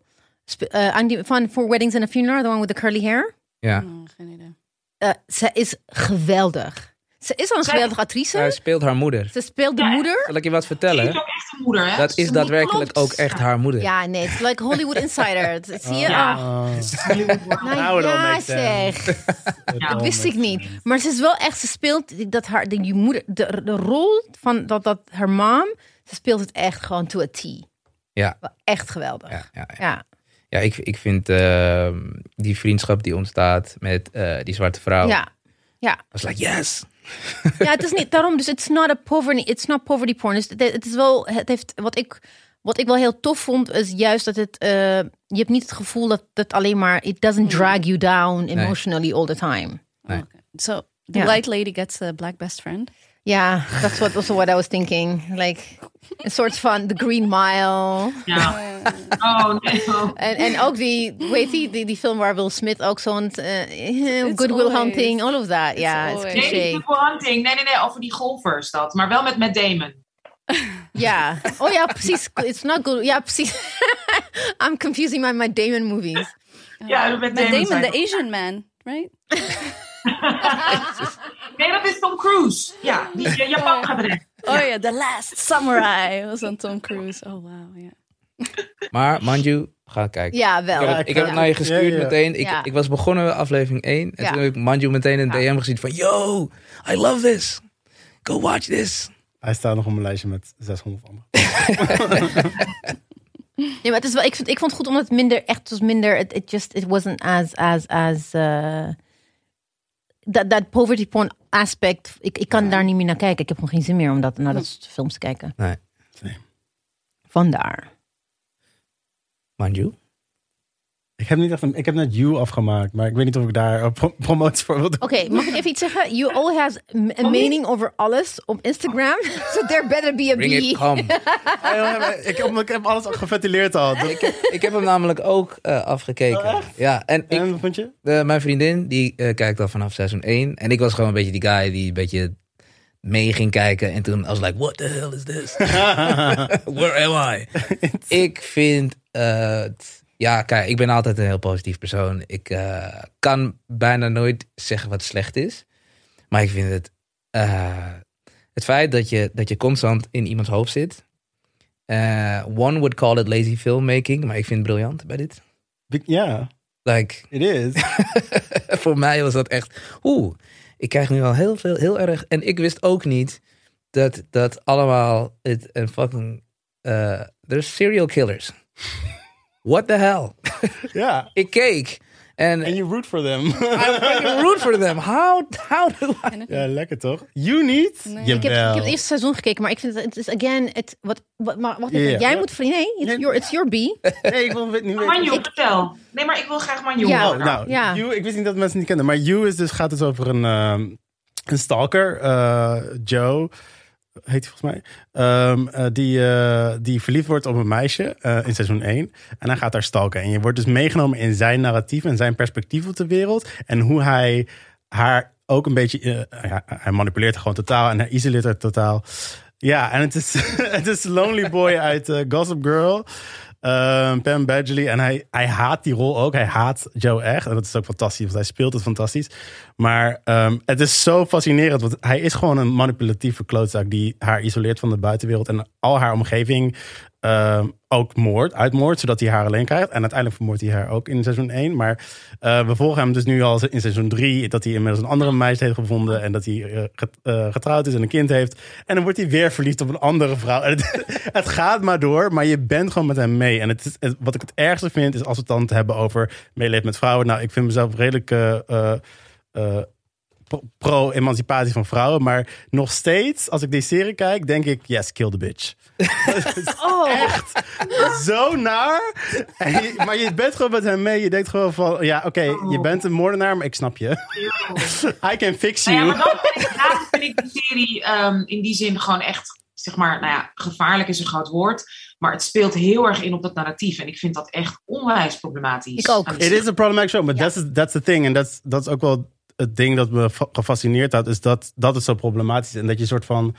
eh, Andy van For Weddings and a Funeral, the one with the curly hair. ja. Oh, geen idee. Eh, ze is geweldig. Ze is al een geweldige actrice. Zij speelt haar moeder. Ze speelt de Ja. moeder. Zal ik je wat Ze vertellen? is ook echt een moeder, hè? Dat is Ze- daadwerkelijk klopt. ook echt haar moeder. Ja, nee, het is like Hollywood Insider. Het- Zie je? Ja. Oh, nou ja, zeg. [laughs] Dat wist ik niet. Maar ze is wel echt, ze speelt dat haar, de, je moeder, de, de rol van dat, dat haar mom, ze speelt het echt gewoon to a T. Ja. Echt geweldig. Ja, Ja. ja, ja. Ja, ik, ik vind ehm, die vriendschap die ontstaat met eh, die zwarte vrouw. Ja. Ja. was like, yes. [laughs] ja, het is niet daarom. Dus it's not a poverty, it's not poverty porn. Dus het, het is wel, het heeft wat ik, wat ik wel heel tof vond, is juist dat het, eh, je hebt niet het gevoel dat het alleen maar, it doesn't drag you down emotionally all the time. Nee. Oh, okay. So the Ja. white lady gets a black best friend. Ja, that's what also what I was thinking. Like een soort fun, the Green Mile. Ja. [laughs] Oh, nee. oh. En, en ook die, weet je, die, die film waar Will Smith ook zo'n eh, Good Will always- Hunting, all of that. Ja, het is always- Nee, cliché. niet de Hunting. Nee, nee, nee, over die golfers dat. Maar wel met Matt Damon. [laughs] Ja. Oh ja, precies. It's not good. Ja, precies. [laughs] I'm confusing my, my Damon movies. Ja, met Met Damon. Damon, the Asian man, right? Die eh, Japan gaat erin. Oh ja, The Last Samurai was dan Tom Cruise. Oh wow, ja. Maar Manju, ga kijken. Ja, wel. Ik heb, het, ik heb het naar je gestuurd Ja, ja. meteen. Ik, Ja. ik was begonnen met aflevering 1. En Ja. toen heb ik Manju meteen een Ja. DM gezien van... Yo, I love this. Go watch this. Hij staat nog op mijn lijstje met 600 anderen. Nee, maar het is wel, ik, vind, ik vond het goed omdat het minder, echt was minder, it, it just, it wasn't as, as, as, uh, dat, dat poverty porn aspect, ik, ik kan daar niet meer naar kijken. Ik heb gewoon geen zin meer om dat, naar dat soort films te kijken. Nee. Vandaar. Manju? Ik heb, niet echt een, ik heb net You afgemaakt, maar ik weet niet of ik daar eh, pro- promoties voor wil doen. Oké, mag ik even iets zeggen? You all has een mening over alles op Instagram. [laughs] So there better be a Bring it, come. [laughs] ik, heb, ik heb alles al geventileerd al. ik, heb, ik heb hem namelijk ook eh, afgekeken. ja, en ik, En wat vond je? eh, mijn vriendin die eh, kijkt al vanaf seizoen 1. En ik was gewoon een beetje die guy die een beetje mee ging kijken. En toen was ik like, what the hell is this? [laughs] Where am I? ik vind het... Ja, kijk, ik ben altijd een heel positief persoon. Ik eh, kan bijna nooit zeggen wat slecht is. Maar ik vind het... eh, het feit dat je, dat je constant in iemands hoofd zit. eh, one would call it lazy filmmaking. Maar ik vind het briljant bij dit. Ja, Like, it is. [laughs] voor mij was dat echt. Oeh, ik krijg nu al heel veel, heel erg. En ik wist ook niet dat dat allemaal het een fucking. eh there's serial killers. What the hell? Ja. ik keek en En you root for them. [laughs] I fucking root for them. How, how do I? ja, lekker toch? You niet? Nee. Ik heb, ik heb het eerste seizoen gekeken, maar ik vind het, het is again, het, wat, wat, maar wacht even, Ja. jij moet vrienden, nee, it's your, it's your bee. [laughs] Nee, ik wil nu weten. Manju, vertel. Nee, maar ik wil graag Manju Ja. horen. Oh, nou, Ja. You, ik wist niet dat mensen het niet kenden. Maar You is dus, gaat dus over een, ehm, een stalker, eh, Joe, heet hij volgens mij. Ehm, eh, die, eh, die verliefd wordt op een meisje eh, in seizoen 1. En hij gaat haar stalken. En je wordt dus meegenomen in zijn narratief en zijn perspectief op de wereld. En hoe hij haar ook een beetje... hij manipuleert haar gewoon totaal en hij isoleert haar totaal. Ja, en het is, [laughs] het is Lonely Boy uit Gossip Girl. Ehm, Pam Badgley. En hij, hij haat die rol ook. Hij haat Joe echt. En dat is ook fantastisch, want hij speelt het fantastisch. Maar ehm, het is zo fascinerend. Want hij is gewoon een manipulatieve klootzak die haar isoleert van de buitenwereld. En al haar omgeving ehm, ook moord, uitmoord, zodat hij haar alleen krijgt. En uiteindelijk vermoordt hij haar ook in seizoen 1. Maar eh, we volgen hem dus nu al in seizoen 3. Dat hij inmiddels een andere meisje heeft gevonden. En dat hij eh, eh, getrouwd is en een kind heeft. En dan wordt hij weer verliefd op een andere vrouw. [laughs] Het, gaat maar door, maar je bent gewoon met hem mee. En het- wat ik het ergste vind, is als we het dan hebben over meeleven met vrouwen. Nou, ik vind mezelf redelijk eh, pro- pro-emancipatie van vrouwen. Maar nog steeds, als ik die serie kijk, denk ik, yes, kill the bitch. [laughs] Oh, Echt zo naar. Je- maar je bent gewoon met hem mee. Je denkt gewoon van, ja, oké, je bent een moordenaar, maar ik snap je. [laughs] I can fix Nou ja, you. maar dan vind ik, die serie ehm, in die zin gewoon echt, zeg maar, nou ja, gevaarlijk is een groot woord. Maar het speelt heel erg in op dat narratief. En ik vind dat echt onwijs problematisch. Ik ook. De It is a problematic show, but Ja. that's, that's the thing. En dat dat is ook wel het ding dat me fa- gefascineerd had, is dat, dat het zo problematisch is. En dat je een soort van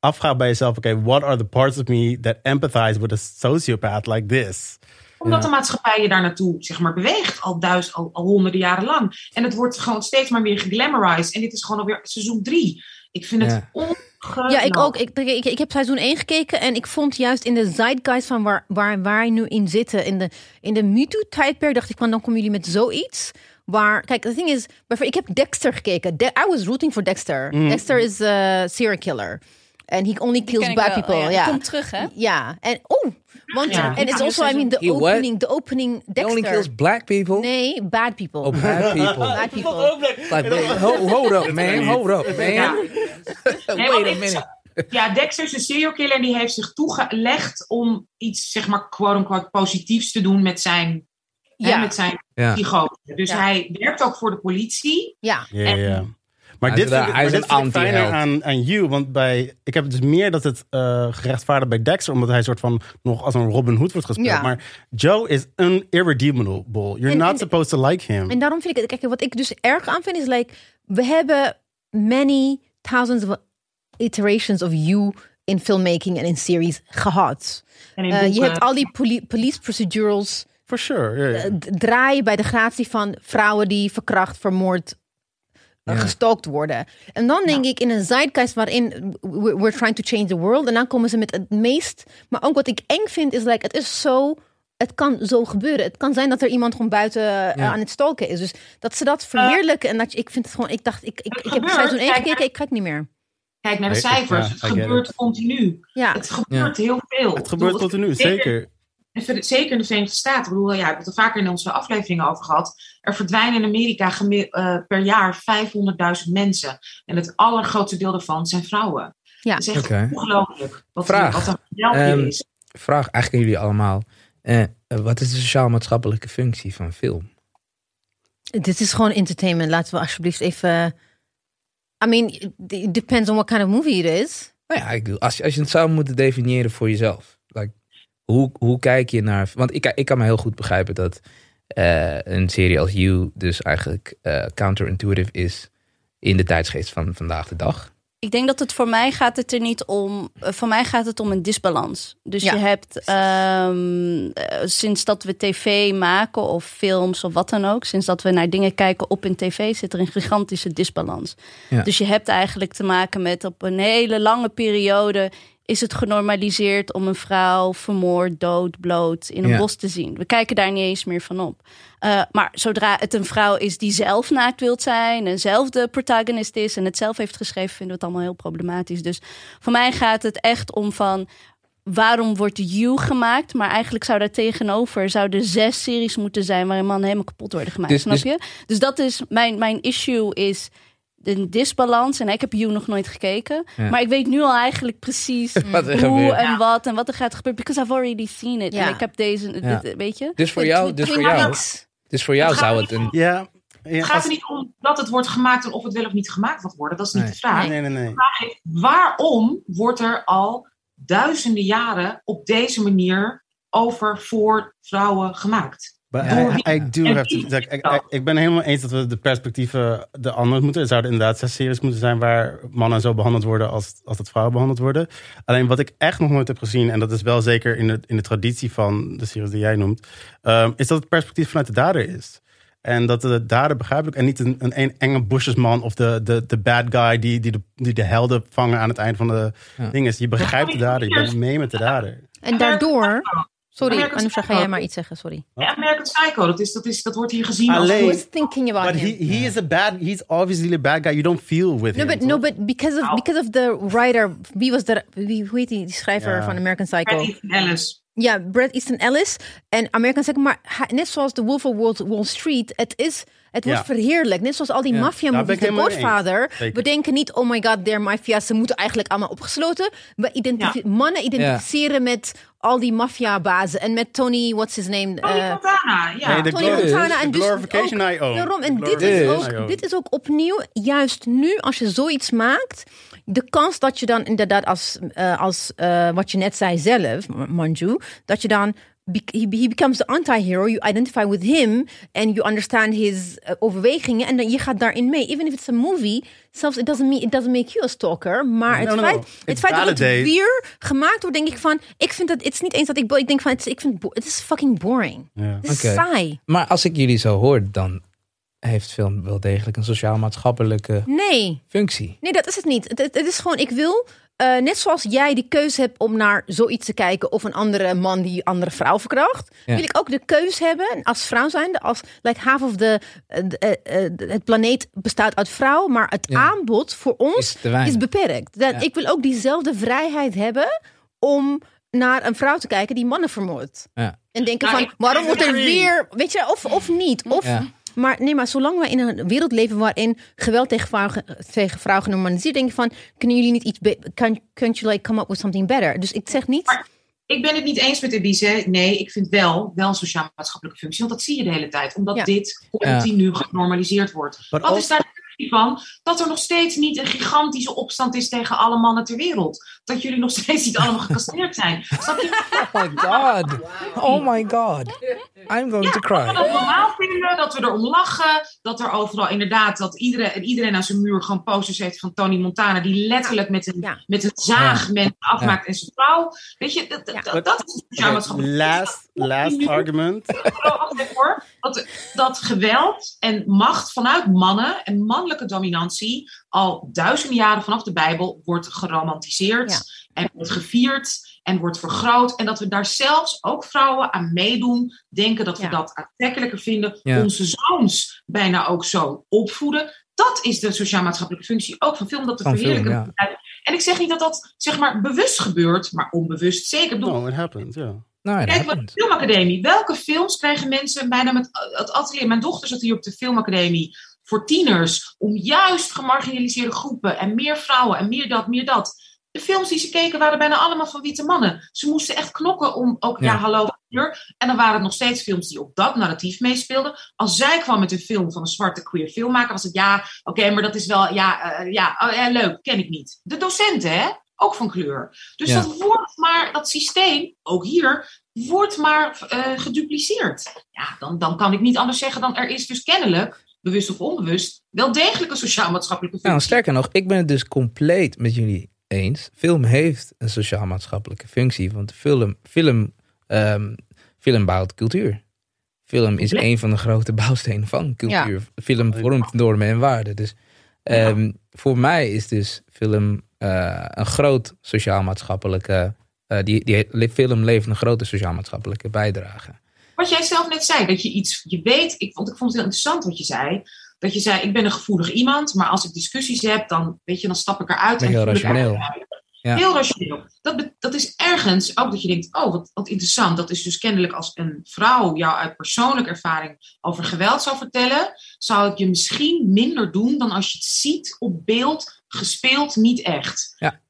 afgaat bij jezelf, oké, what are the parts of me that empathize with a sociopath like this? Omdat de maatschappij je daar naartoe zeg maar, beweegt, al, duizend, al, al honderden jaren lang. En het wordt gewoon steeds maar weer geglamorized. En dit is gewoon alweer seizoen drie. Ik vind het Ja. ongelooflijk. ja, ik ook. Ik, ik, ik heb seizoen 1 gekeken en ik vond juist in de zeitgeist van waar, waar wij nu in zitten, in de, in de MeToo-tijdperk, dacht ik van dan komen jullie met zoiets. Waar, kijk, the thing is, ik heb Dexter gekeken. De- I was rooting for Dexter. Dexter is a serial killer. And he only kills bad wel. people. Oh ja, die ja. komt terug, hè? Ja, en oh, want Ja. en it's also, I mean, the He what? opening, the opening He only Dexter. kills black people. Nee, bad people. Oh, bad [laughs] people. Bad people. Like, wait, hold, hold up, [laughs] man. Hold up, man. Ja. [laughs] Wait a minute. Ja, Dexter is een serial killer en die heeft zich toegelegd om iets, zeg maar, quote-unquote, positiefs te doen met zijn, hè, Ja, met zijn Ja. psychose. Dus Ja. hij werkt ook voor de politie. ja. Ja, ja, ja. Maar Hij dit is vind een- maar dit een vind ik fijner aan, aan You. Want bij, ik heb het dus meer dat het eh gerechtvaardigd bij Dexter. Omdat hij soort van nog als een Robin Hood wordt gespeeld. Ja. Maar Joe is unirredeemable. You're En- not en- supposed to like him. En daarom vind ik, kijk, wat ik dus erg aan vind is, like, we hebben many thousands of iterations of you in filmmaking en in series gehad. En in Eh, je hebt al die poli- police procedurals For sure. ja, ja. eh, draaien bij de gratie van vrouwen die verkracht, vermoord, eh, Ja. gestalkt worden. En dan denk ik in een zeitgeist waarin we- we're trying to change the world. En dan komen ze met het meest. Maar ook wat ik eng vind is like, het is zo. Het kan zo gebeuren. Het kan zijn dat er iemand gewoon buiten eh, aan het stalken is. Dus dat ze dat verheerlijken. en dat je, ik vind het gewoon. Ik dacht, ik, ik, ik heb seizoen 1 Kijk, gekeken. Ik kijk niet meer. Kijk naar de cijfers. ja, het gebeurt continu. Ja. Het gebeurt heel veel. Het gebeurt continu, zeker. En zeker in de Verenigde Staten. Ik bedoel, ja, we hebben het er vaker in onze afleveringen over gehad. Er verdwijnen in Amerika eh, per jaar 500.000 mensen. En het allergrootste deel daarvan zijn vrouwen. Ja. Dat is echt ongelooflijk. Wat, Vraag. wat een geweld Ehm, is. Vraag eigenlijk aan jullie allemaal. Eh, eh, wat is de sociaal-maatschappelijke functie van film? Dit is gewoon entertainment. Laten we alsjeblieft even. I mean, it depends on what kind of movie it is. Nou ja, ik bedoel, als, je- als je het zou moeten definiëren voor jezelf. Like, hoe, hoe kijk je naar... Want ik, ik kan me heel goed begrijpen dat eh, een serie als You dus eigenlijk eh, counterintuitive is in de tijdsgeest van vandaag de dag. Ik denk dat het voor mij gaat het er niet om. eh, Voor mij gaat het om een disbalans. Dus Ja. je hebt ehm, eh, sinds dat we tv maken of films of wat dan ook, sinds dat we naar dingen kijken op een tv, zit er een gigantische disbalans. Ja. Dus je hebt eigenlijk te maken met op een hele lange periode is het genormaliseerd om een vrouw vermoord, dood, bloot in een Ja. bos te zien. We kijken daar niet eens meer van op. Uh, maar zodra het een vrouw is die zelf naakt wilt zijn en zelf de protagonist is en het zelf heeft geschreven, vinden we het allemaal heel problematisch. Dus voor mij gaat het echt om van waarom wordt You gemaakt? Maar eigenlijk zou daar tegenover zouden zes series moeten zijn waarin mannen helemaal kapot worden gemaakt. Dus- snap dus- je? Dus dat is mijn, mijn issue is een disbalans. En ik heb You nog nooit gekeken. Ja. Maar ik weet nu al eigenlijk precies [laughs] Wat er hoe gebeurt. en wat en wat er gaat gebeuren. Because I've already seen it. Ja. En ik heb deze, Ja. dit, weet je? Dus voor jou, dus voor jou, dus voor jou zou het een... Ja, ja Het gaat als- er niet om dat het wordt gemaakt en of het wel of niet gemaakt mag worden. Dat is niet Nee. de vraag. nee, nee, nee. De vraag is, waarom wordt er al duizenden jaren op deze manier over voor vrouwen gemaakt? But Ja. I, I do En have to. die- like, ik, ben helemaal eens dat we de perspectieven de anders moeten. Er zouden inderdaad zes series moeten zijn waar mannen zo behandeld worden als, als dat vrouwen behandeld worden. Alleen wat ik echt nog nooit heb gezien, en dat is wel zeker in de, in de traditie van de series die jij noemt, ehm, is dat het perspectief vanuit de dader is. En dat de dader begrijpelijk en niet een, een, een enge bosjesman of de, de, de bad guy die, die, de, die de helden vangen aan het eind van de Ja. ding is. Je begrijpt de dader, je bent mee met de dader. En daardoor... Sorry, American Anusha, ga Psycho. jij maar iets zeggen, sorry. Ja, American Psycho, dat, is, dat, is, dat wordt hier gezien als... Alleen- is thinking about But he, him? he is a bad, he's obviously a bad guy. You don't feel with No, him. but, no, but because of, because of the writer... Wie was de... Wie, hoe heet die, die schrijver van American Psycho? Bret Easton Ellis. Ja, Brad Easton Ellis en American Psycho. Maar net zoals The Wolf of Wall, Wall Street, het is... Het wordt Ja. verheerlijkt. Net zoals al die Ja, maffia daar ben movies. ik The helemaal mee Godfather. We denken niet, oh my god, they're maffia. Ze moeten eigenlijk allemaal opgesloten. We identifi- Mannen identificeren met al die maffiabazen. En met Tony, what's his name? Tony Eh, Montana, ja. Nee, de Tony Montana en de dus glorification ook-. Daarom, en dit is, ook, dit is ook opnieuw, juist nu, als je zoiets maakt, de kans dat je dan inderdaad, als, eh, als eh, wat je net zei zelf, Manju, dat je dan. He, he becomes the anti-hero. You identify with him and you understand his eh, overwegingen. En dan je gaat daarin mee. Even if it's a movie, zelfs it doesn't, mean, it doesn't make you a stalker. Maar No, het no, feit, no. het feit dat het weer gemaakt wordt, denk ik van. Ik vind dat het is niet eens dat ik. Ik denk van, het is, ik vind het is fucking boring. Ja. Het is saai. Maar als ik jullie zo hoor, dan heeft film wel degelijk een sociaal-maatschappelijke Nee. functie. Nee, dat is het niet. Het, het, het is gewoon, ik wil, eh, net zoals jij die keuze hebt om naar zoiets te kijken of een andere man die een andere vrouw verkracht, Ja. wil ik ook de keuze hebben als vrouw zijnde, als like half of the, eh, eh, het planeet bestaat uit vrouw, maar het Ja. aanbod voor ons Is beperkt. Dat, Ja. Ik wil ook diezelfde vrijheid hebben om naar een vrouw te kijken die mannen vermoordt. Ja. En denken Nou, van, waarom moet er weer, weet je, of, of niet. Of, Ja. Maar nee, maar zolang wij in een wereld leven waarin geweld tegen vrouwen, tegen vrouwen genormaliseerd, denk ik van, kunnen jullie niet iets, can, can't you like come up with something better? Dus ik zeg niet, Maar- Ik ben het niet eens met Ebize. Nee, ik vind wel, wel een sociaal-maatschappelijke functie. Want dat zie je de hele tijd. Omdat Ja. dit continu genormaliseerd wordt. Maar Wat is daar van? Dat er nog steeds niet een gigantische opstand is tegen alle mannen ter wereld. Dat jullie nog steeds niet allemaal gecastreerd zijn. Snap je? [laughs] Oh my god. Oh my god. I'm going to Dat we cry. dat normaal vinden, dat we erom lachen. Dat er overal inderdaad, dat iedereen, iedereen aan zijn muur gewoon posters heeft van Tony Montana. Die letterlijk met een, Ja. met een zaag mensen afmaakt en zijn vrouw. Weet je, dat, dat, Ja. dat, dat is Last, last argument. [laughs] Dat, dat geweld en macht vanuit mannen en mannelijke dominantie al duizenden jaren vanaf de Bijbel wordt geromantiseerd Ja. en wordt gevierd en wordt vergroot. En dat we daar zelfs ook vrouwen aan meedoen, denken dat we Ja. dat aantrekkelijker vinden. Ja. Onze zoons bijna ook zo opvoeden. Dat is de sociaal-maatschappelijke functie ook van film, dat film, verheerlijken. En ik zeg niet dat dat zeg maar bewust gebeurt, maar onbewust zeker. Ik bedoel, No, it happens, ja. Nou, Kijk, wat de filmacademie. Welke films krijgen mensen bijna met het atelier? Mijn dochter zat hier op de filmacademie voor tieners. Om juist gemarginaliseerde groepen en meer vrouwen en meer dat, meer dat. De films die ze keken waren bijna allemaal van witte mannen. Ze moesten echt knokken om ook, ja, Ja. hallo, hier. En dan waren het nog steeds films die op dat narratief meespeelden. Als zij kwam met een film van een zwarte queer filmmaker, was het ja, oké, maar dat is wel, ja, eh, ja, oh, ja, leuk, ken ik niet. De docenten, hè? Ook van kleur. Dus Ja. dat wordt maar, dat systeem, ook hier, wordt maar eh, gedupliceerd. Ja, dan, dan kan ik niet anders zeggen dan er is dus kennelijk bewust of onbewust, wel degelijk een sociaal-maatschappelijke Nou, functie. sterker nog, ik ben het dus compleet met jullie eens. Film heeft een sociaal-maatschappelijke functie. Want film, film, ehm, film bouwt cultuur. Film is een van de grote bouwstenen van cultuur. Film vormt normen en waarden. Dus ehm, voor mij is dus film eh, een groot sociaal-maatschappelijke... eh, die, die film levert een grote sociaal-maatschappelijke bijdrage. Wat jij zelf net zei, dat je iets, je weet, ik vond, ik vond het heel interessant wat je zei. Dat je zei, ik ben een gevoelig iemand, maar als ik discussies heb, dan, weet je, dan stap ik eruit. Ben en heel rationeel. Ja. Heel rationeel. Dat, dat is ergens ook dat je denkt, oh, wat, wat interessant. Dat is dus kennelijk als een vrouw jou uit persoonlijke ervaring over geweld zou vertellen, zou het je misschien minder doen dan als je het ziet op beeld, gespeeld, niet echt. Ja.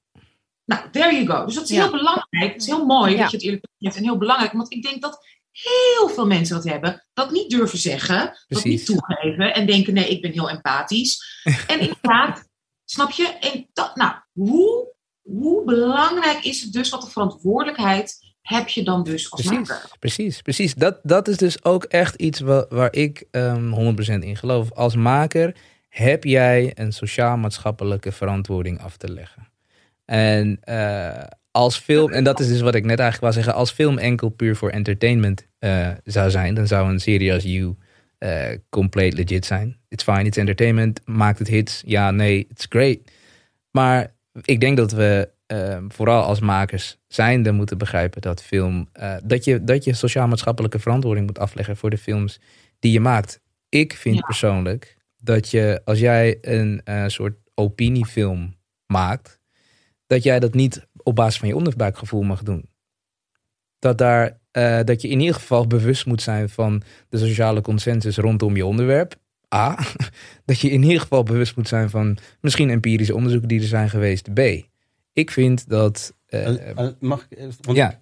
Nou, there you go. Dus dat is Ja. heel belangrijk. Het is heel mooi Ja. dat je het eerlijk hebt en heel belangrijk. Want ik denk dat heel veel mensen dat hebben, dat niet durven zeggen, dat Precies. niet toegeven en denken: nee, ik ben heel empathisch. [laughs] en inderdaad, snap je? En dat, nou, hoe, hoe belangrijk is het dus? Wat de verantwoordelijkheid heb je dan dus als Precies, maker? precies, precies. Dat, dat is dus ook echt iets wa- waar ik ehm 100% in geloof. Als maker heb jij een sociaal-maatschappelijke verantwoording af te leggen. En eh, als film, en dat is dus wat ik net eigenlijk wou zeggen, als film enkel puur voor entertainment eh, zou zijn, dan zou een serie als You eh compleet legit zijn. It's fine, it's entertainment. Maakt het hits? Ja, nee, it's great. Maar ik denk dat we eh, vooral als makers zijnde moeten begrijpen dat film, eh, dat je, dat je sociaal-maatschappelijke verantwoording moet afleggen voor de films die je maakt. Ik vind Ja. persoonlijk dat je, als jij een soort opiniefilm maakt, dat jij dat niet op basis van je onderbuikgevoel mag doen. Dat, daar, eh, dat je in ieder geval bewust moet zijn van de sociale consensus rondom je onderwerp. A. [laughs] Dat je in ieder geval bewust moet zijn van misschien empirische onderzoeken die er zijn geweest. B. Ik vind dat. eh, Eh, mag ik? Want ja,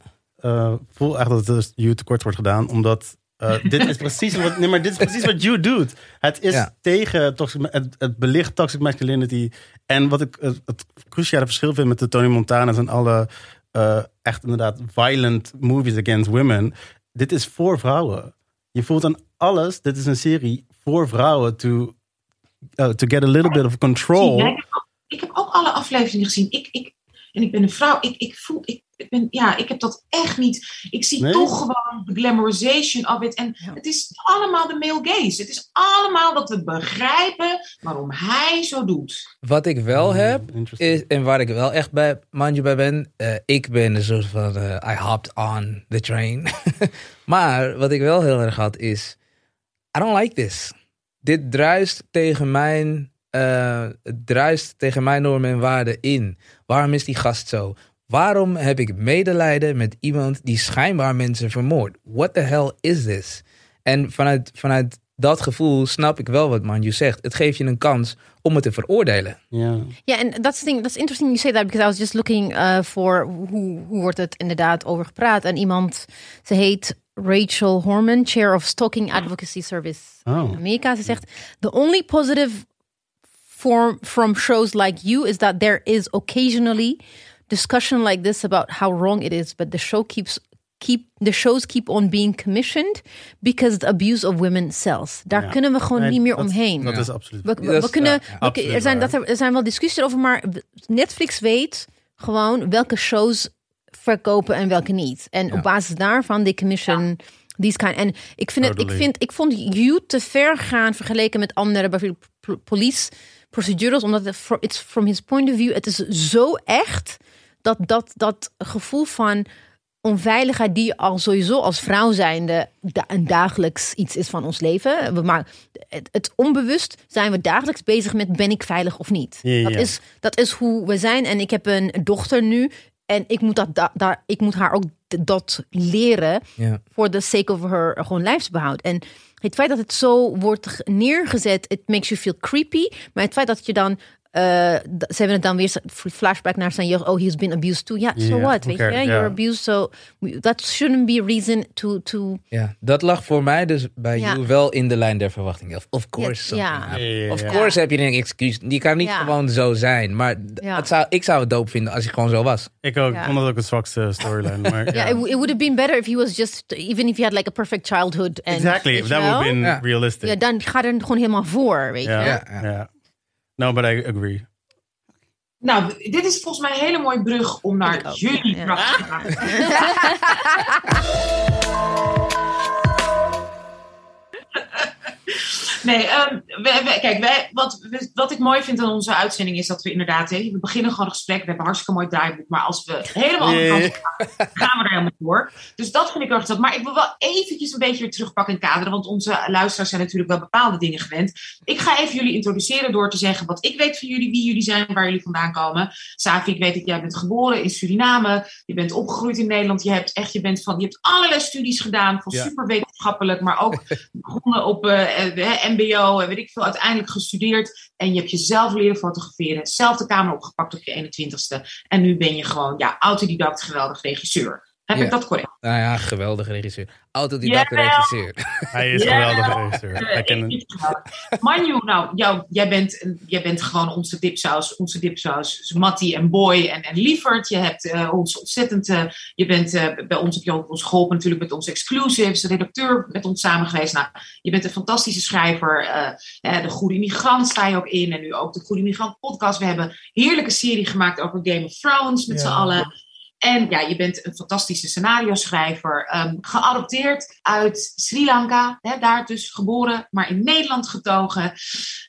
ik voel echt dat het dus you tekort wordt gedaan. Omdat eh, dit is precies wat, nee, maar dit is precies wat you doet. Het is Ja. tegen toxic, het, het belicht toxic masculinity. En wat ik het, het cruciale verschil vind met de Tony Montana's en alle eh, echt inderdaad violent movies against women. Dit is voor vrouwen. Je voelt aan alles. Dit is een serie voor vrouwen to, uh, to get a little bit of control. Ja, ik, heb ook, ik heb ook alle afleveringen gezien. Ik, ik, en ik ben een vrouw. Ik, ik voel, ik, ik ben, ja, ik heb dat echt niet. Ik zie Nee? toch gewoon de glamorization of it. En Ja. het is allemaal de male gaze. Het is allemaal dat we begrijpen waarom hij zo doet. wat ik wel heb, Interesting. is, en waar ik wel echt bij mandje bij ben, eh, ik ben een soort van, eh, I hopped on the train. [laughs] maar wat ik wel heel erg had is, I don't like this. Dit druist tegen mijn, eh, het druist tegen mijn normen en waarden in. Waarom is die gast zo? Waarom heb ik medelijden met iemand die schijnbaar mensen vermoordt? What the hell is this? En vanuit, vanuit dat gevoel snap ik wel wat Manju zegt. Het geeft je een kans om het te veroordelen. Ja. Ja, en dat is thing. That's interesting you say that because I was just looking uh, for hoe, hoe wordt het inderdaad over gepraat. En iemand, ze heet Rachel Horman, Chair of Stalking Advocacy Service Oh. in Amerika. Ze zegt, the only positive form from shows like you is that there is occasionally discussion like this about how wrong it is, but the show keeps keep the shows keep on being commissioned because the abuse of women sells. Daar Ja. kunnen we gewoon Nee, niet meer dat- omheen. Dat Ja. is absoluut. We, we, is- kunnen, ja, we- absoluut er, zijn, dat er, er zijn wel discussies over, maar Netflix weet gewoon welke shows verkopen en welke niet. En Ja. op basis daarvan, they commission these kind. En ik, vind het, ik, vind, ik vond You te ver gaan vergeleken met andere, bijvoorbeeld pol- police procedures, omdat het it's from his point of view, het is zo echt dat dat, dat gevoel van onveiligheid die al sowieso als vrouw zijnde een dagelijks iets is van ons leven. We maar het, het onbewust zijn we dagelijks bezig met ben ik veilig of niet. Ja, ja, Dat, is, dat is hoe we zijn. En ik heb een dochter nu en ik moet, dat, da- daar ik moet haar ook dat leren voor the sake of her gewoon lijfsbehoud. En het feit dat het zo wordt ge- neergezet, it makes you feel creepy. Maar het feit dat je dan ze hebben het dan weer flashback naar zijn jeugd. Oh, he's been abused too. Ja, so Ja, what, weet je? cares? You're abused, so that shouldn't be a reason to... to Ja, dat lag voor mij dus bij Ja. you wel in de lijn der verwachtingen. Of, of course. Ja, Of course heb je een excuus. Die kan niet gewoon zo zijn. Maar het zou, ik zou het dope vinden als hij gewoon zo was. Ik ook. Vond dat ook het zwakste storyline. Maar, [laughs] Ja, it, would have been better if he was just, even if he had like a perfect childhood. And, Exactly. je That would have wel? been realistic. Ja, dan ga er gewoon helemaal voor, weet je. Ja. No, but I agree. Nou, dit is volgens mij een hele mooie brug om naar jullie ja, ja. prachtige vragen Nee, ehm, we, we- kijk, wij, wat, we- wat ik mooi vind aan onze uitzending is dat we inderdaad, hè, we beginnen gewoon een gesprek, we hebben een hartstikke mooi draaiboek, maar als we helemaal aan de Ja, kant gaan, gaan we er helemaal door. Dus dat vind ik erg interessant. Maar ik wil wel eventjes een beetje weer terugpakken en kaderen, want onze luisteraars zijn natuurlijk wel bepaalde dingen gewend. Ik ga even jullie introduceren door te zeggen wat ik weet van jullie, wie jullie zijn, waar jullie vandaan komen. Safi, ik weet dat jij bent geboren in Suriname, je bent opgegroeid in Nederland, je hebt echt, je bent van, je hebt allerlei studies gedaan, van Ja. super wetenschappelijk, maar ook begonnen op eh, MBO en weet ik veel, uiteindelijk gestudeerd. En je hebt jezelf leren fotograferen, zelf de camera opgepakt op je 21ste. En nu ben je gewoon, ja, autodidact geweldig regisseur. Heb Ja. ik dat correct? Nou ja, geweldige regisseur. Autodidacte Jawel. regisseur. Hij is Ja. een geweldige regisseur. Hij Eh, kent ik- Manju, nou, jou, jij, bent, jij bent gewoon onze dipsaus, onze dipsaus. Dus Mattie en Boy en, en Lievert. Je hebt eh, ons ontzettend, eh, je bent eh, bij ons, heb je ook ons geholpen natuurlijk met onze exclusives, de redacteur met ons samen geweest. Nou, je bent een fantastische schrijver. de Goede Immigrant sta je ook in en nu ook de Goede Immigrant podcast. We hebben een heerlijke serie gemaakt over Game of Thrones met Ja. z'n allen. En ja, je bent een fantastische scenario schrijver. ehm, geadopteerd uit Sri Lanka. Hè, daar dus geboren, maar in Nederland getogen.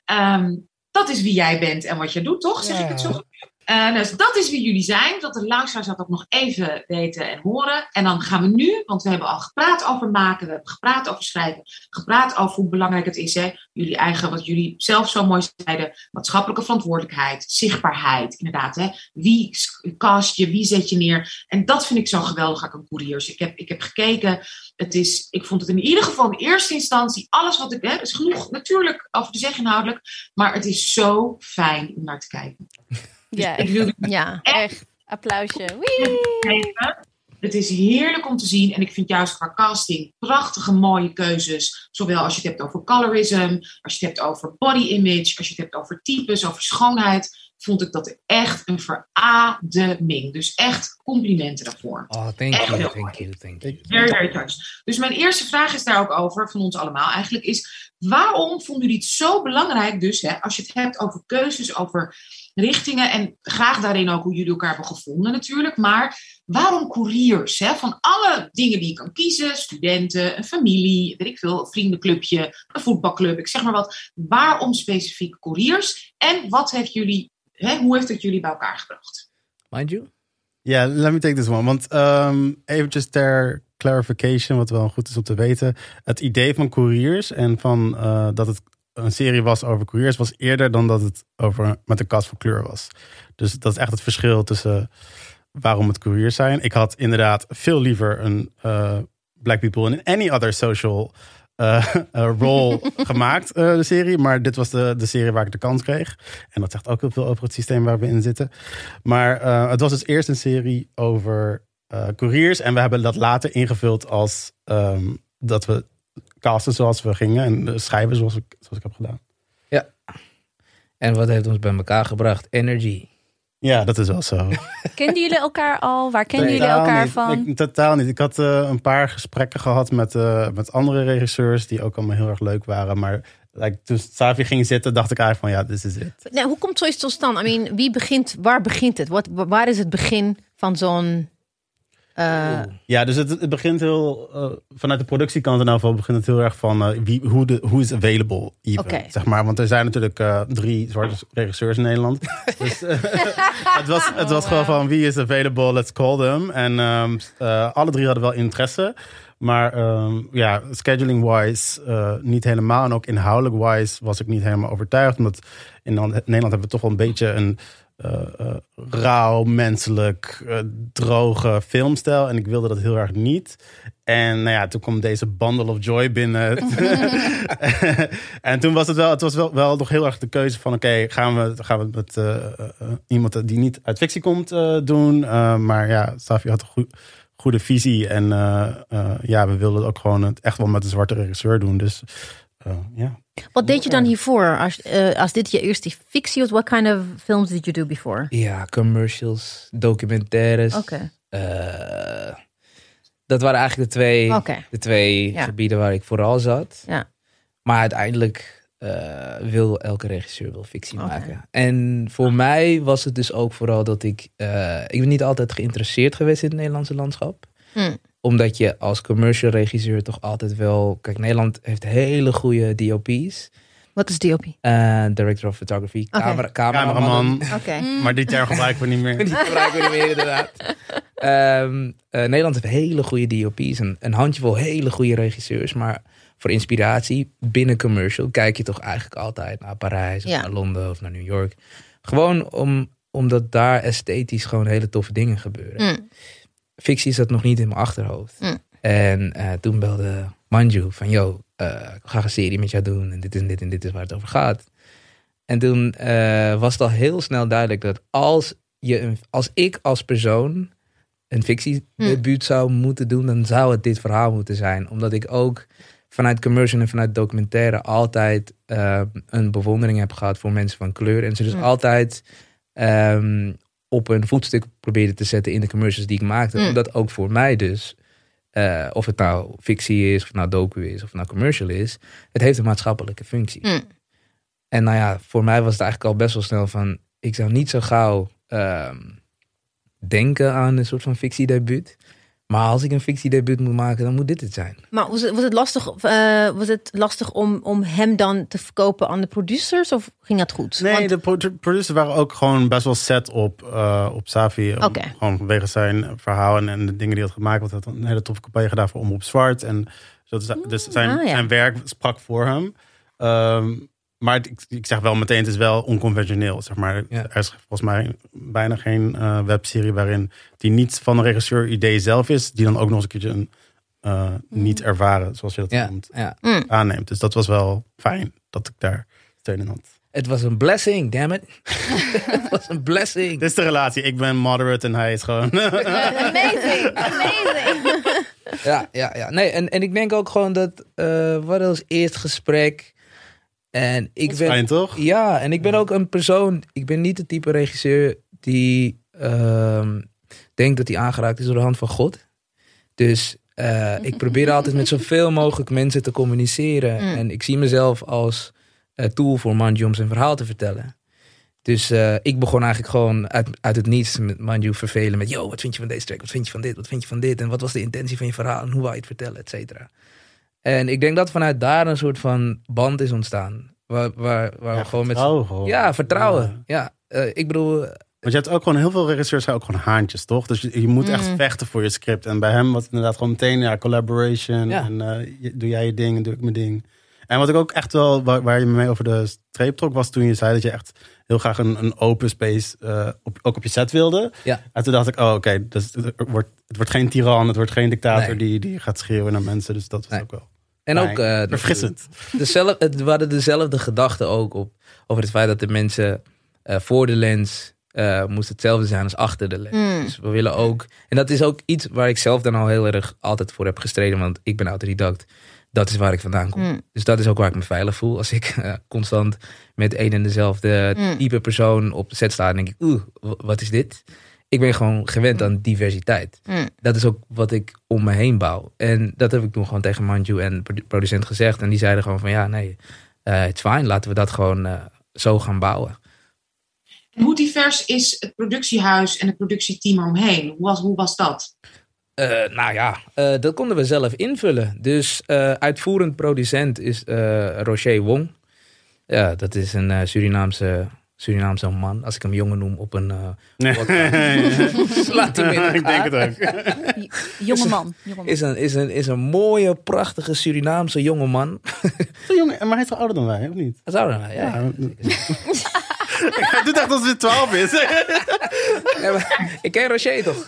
Ehm, dat is wie jij bent en wat je doet, toch? Zeg ik het zo? Eh, dus dat is wie jullie zijn. Dat de luisteraars dat ook nog even weten en horen. En dan gaan we nu, want we hebben al gepraat over maken. We hebben gepraat over schrijven. Gepraat over hoe belangrijk het is. Hè? Jullie eigen, wat jullie zelf zo mooi zeiden. Maatschappelijke verantwoordelijkheid. Zichtbaarheid. Inderdaad. Hè? Wie cast je? Wie zet je neer? En dat vind ik zo geweldig aan couriers. Ik heb, ik heb gekeken. Het is, ik vond het in ieder geval in eerste instantie. Alles wat ik heb. is genoeg natuurlijk over te zeggen inhoudelijk. Maar het is zo fijn om naar te kijken. Ja, wil Ja. [laughs] echt. Applausje. Wee! Het is heerlijk om te zien. En ik vind juist qua casting prachtige, mooie keuzes. Zowel als je het hebt over colorism, als je het hebt over body image, als je het hebt over types, over schoonheid. Vond ik dat echt een verademing. Dus echt complimenten daarvoor. Oh, thank Echt you, thank you, thank you. Very, very touched. Dus mijn eerste vraag is daar ook over, van ons allemaal eigenlijk, is waarom vonden jullie het zo belangrijk dus, hè, als je het hebt over keuzes, over richtingen en graag daarin ook hoe jullie elkaar hebben gevonden natuurlijk, maar waarom couriers? Hè? Van alle dingen die je kan kiezen, studenten, een familie, weet ik veel, een vriendenclubje, een voetbalclub, ik zeg maar wat. Waarom specifiek couriers? En wat heeft jullie, hè, hoe heeft het jullie bij elkaar gebracht? Mind you? Ja, let me take this one. Want um, eventjes ter clarification, wat wel goed is om te weten. Het idee van couriers en van eh, dat het een serie was over couriers was eerder dan dat het over met een kast voor kleur was. Dus dat is echt het verschil tussen waarom het couriers zijn. Ik had inderdaad veel liever een eh, black people in any other social eh, [laughs] role [laughs] gemaakt, de serie. Maar dit was de, de serie waar ik de kans kreeg. En dat zegt ook heel veel over het systeem waar we in zitten. Maar het was dus eerst een serie over couriers. En we hebben dat later ingevuld als ehm, dat we casten zoals we gingen. En schrijven zoals ik, zoals ik heb gedaan. En wat heeft ons bij elkaar gebracht? Energy. Ja, dat is wel zo. [laughs] Kenden jullie elkaar al? Waar kennen jullie elkaar niet. van? Ik, totaal niet. Ik had eh, een paar gesprekken gehad met, eh, met andere regisseurs die ook allemaal heel erg leuk waren. Maar like, toen Savi ging zitten, dacht ik eigenlijk van ja, this is it. Nou, hoe komt zoiets tot stand? I mean, wie begint, waar begint het? Wat, waar is het begin van zo'n... Ja, dus het, het begint heel, eh, vanuit de productiekant in ieder geval, begint het heel erg van eh, wie, hoe, de, hoe is available even, zeg maar. Want er zijn natuurlijk eh, drie zwarte regisseurs in Nederland. [laughs] dus [laughs] het, was, het was gewoon van wie is available, let's call them. En ehm, eh, alle drie hadden wel interesse. Maar ehm, ja, scheduling-wise niet helemaal. En ook inhoudelijk-wise was ik niet helemaal overtuigd. Omdat in Nederland hebben we toch wel een beetje een uh, uh, rauw, menselijk, uh, droge filmstijl. En ik wilde dat heel erg niet. En nou ja, toen kwam deze bundle of joy binnen. [laughs] [laughs] en toen was het wel, het was wel, wel nog heel erg de keuze van... oké, gaan, we, gaan we het met iemand die niet uit fictie komt doen. maar ja, Safi had een goed, goede visie. En ja, we wilden ook gewoon het echt wel met een zwarte regisseur doen. Dus ja. Wat deed je dan hiervoor? Als, uh, als dit je eerste fictie was, what kind of films did you do before? Ja, commercials, documentaires. Oké. Okay. Uh, dat waren eigenlijk de twee, okay. de twee ja. gebieden waar ik vooral zat. Ja. Maar uiteindelijk uh, wil elke regisseur wil fictie okay. maken. En voor mij was het dus ook vooral dat ik... ik ben niet altijd geïnteresseerd geweest in het Nederlandse landschap. Hmm omdat je als commercial regisseur toch altijd wel... Kijk, Nederland heeft hele goede DOP's. Wat is DOP? Uh, director of Photography. Okay. Camera, cameraman. Okay. [laughs] Maar die term gebruiken we niet meer. [laughs] die gebruiken we niet meer, inderdaad. Um, uh, Nederland heeft hele goede DOP's. En een handjevol hele goede regisseurs. Maar voor inspiratie binnen commercial kijk je toch eigenlijk altijd naar Parijs of ja. naar Londen of naar New York. Gewoon om, omdat daar esthetisch gewoon hele toffe dingen gebeuren. Mm. Fictie zat nog niet in mijn achterhoofd. Mm. En uh, toen belde Manju van, yo, uh, ik ga een serie met jou doen. En dit en dit en dit is waar het over gaat. En toen uh, was het al heel snel duidelijk dat als, je een, als ik als persoon een fictiedebuut mm. zou moeten doen, dan zou het dit verhaal moeten zijn. Omdat ik ook vanuit commercial en vanuit documentaire altijd uh, een bewondering heb gehad voor mensen van kleur. En ze dus Mm. altijd um, op een voetstuk probeerde te zetten in de commercials die ik maakte. Mm. Omdat ook voor mij dus, uh, of het nou fictie is, of nou docu is, of nou commercial is, het heeft een maatschappelijke functie. Mm. En nou ja, voor mij was het eigenlijk al best wel snel van, ik zou niet zo gauw um, denken aan een soort van fictiedebuut. Maar als ik een fictiedebuut moet maken, dan moet dit het zijn. Maar was het, was het lastig, uh, was het lastig om, om hem dan te verkopen aan de producers? Of ging dat goed? Nee, Want, de pro producers waren ook gewoon best wel set op, uh, op Safi. Gewoon vanwege zijn verhaal en, en de dingen die hij had gemaakt. Want hij had een hele toffe campagne gedaan voor Omroep Zwart. En dus, dus zijn, Ah, ja. zijn werk sprak voor hem. Um, maar ik, ik zeg wel meteen, het is wel onconventioneel. Zeg maar. Ja. Er is volgens mij bijna geen eh, webserie waarin die niet van een regisseur idee zelf is. Die dan ook nog eens een keertje een uh, niet ervaren, zoals je dat Ja, noemt, ja. Mm. aanneemt. Dus dat was wel fijn dat ik daar steun in had. Het was een blessing, damn it. [laughs] het was een blessing. Dit is de relatie. Ik ben moderate en hij is gewoon... [laughs] Amazing, amazing. Ja, ja, ja. Nee, en, en ik denk ook gewoon dat... eh hadden ons eerst gesprek. En ik ben... Fijn toch? Ja, en ik ben ook een persoon. Ik ben niet de type regisseur die ehm, denkt dat hij aangeraakt is door de hand van God. Dus eh, ik probeer altijd met zoveel mogelijk mensen te communiceren. Mm. En ik zie mezelf als eh, tool voor Manju om zijn verhaal te vertellen. Dus eh, ik begon eigenlijk gewoon uit, uit het niets met Manju vervelen met... Yo, wat vind je van deze track? Wat vind je van dit? Wat vind je van dit? En wat was de intentie van je verhaal? En hoe wou je het vertellen? Et cetera. En ik denk dat vanuit daar een soort van band is ontstaan. Waar, waar, waar we gewoon met... gewoon. Ja, vertrouwen. Ja, eh, ik bedoel, Want je hebt ook gewoon heel veel regisseurs zijn ook gewoon haantjes, toch? Dus je, je moet echt Mm. vechten voor je script. En bij hem was het inderdaad gewoon meteen ja, collaboration. Ja. En eh, je- doe jij je ding en doe ik mijn ding. En wat ik ook echt wel, waar, waar je me mee over de streep trok, was toen je zei dat je echt heel graag een, een open space eh, op, ook op je set wilde. Ja. En toen dacht ik, oh oké, dus het, wordt, het wordt geen tiran, het wordt geen dictator Nee. die, die gaat schreeuwen naar mensen. Dus dat was Nee. ook wel en ook... eh, verfrissend. dezelfde, het waren dezelfde gedachten ook op, over het feit dat de mensen eh, voor de lens eh moesten hetzelfde zijn als achter de lens. Mm. Dus we willen ook, en dat is ook iets waar ik zelf dan al heel erg altijd voor heb gestreden, want ik ben autodidact. Dat is waar ik vandaan kom. Mm. Dus dat is ook waar ik me veilig voel. Als ik constant met een en dezelfde Mm. type persoon op de set sta, dan denk ik, oeh, wat is dit? Ik ben gewoon gewend aan diversiteit. Mm. Dat is ook wat ik om me heen bouw. En dat heb ik toen gewoon tegen Manju en de producent gezegd. En die zeiden gewoon van ja, nee, eh het is fijn. Laten we dat gewoon eh, zo gaan bouwen. En hoe divers is het productiehuis en het productieteam eromheen? Hoe was, hoe was dat? Eh, nou ja, eh, dat konden we zelf invullen. Dus eh, uitvoerend producent is eh Rocher Wong. Ja, dat is een eh, Surinaamse Surinaamse man. Als ik hem jongen noem op een... eh, Nee. Slaat [laughs] hij me in Ik denk het ook. [laughs] Jonge man. Is, een, is, een, is een mooie, prachtige Surinaamse jonge man. Zo jong, maar hij is toch ouder dan wij, of niet? Dat zou dan wel, ja. Ja. [laughs] Hij doet echt alsof hij 12 is. Ik ken Rocher toch?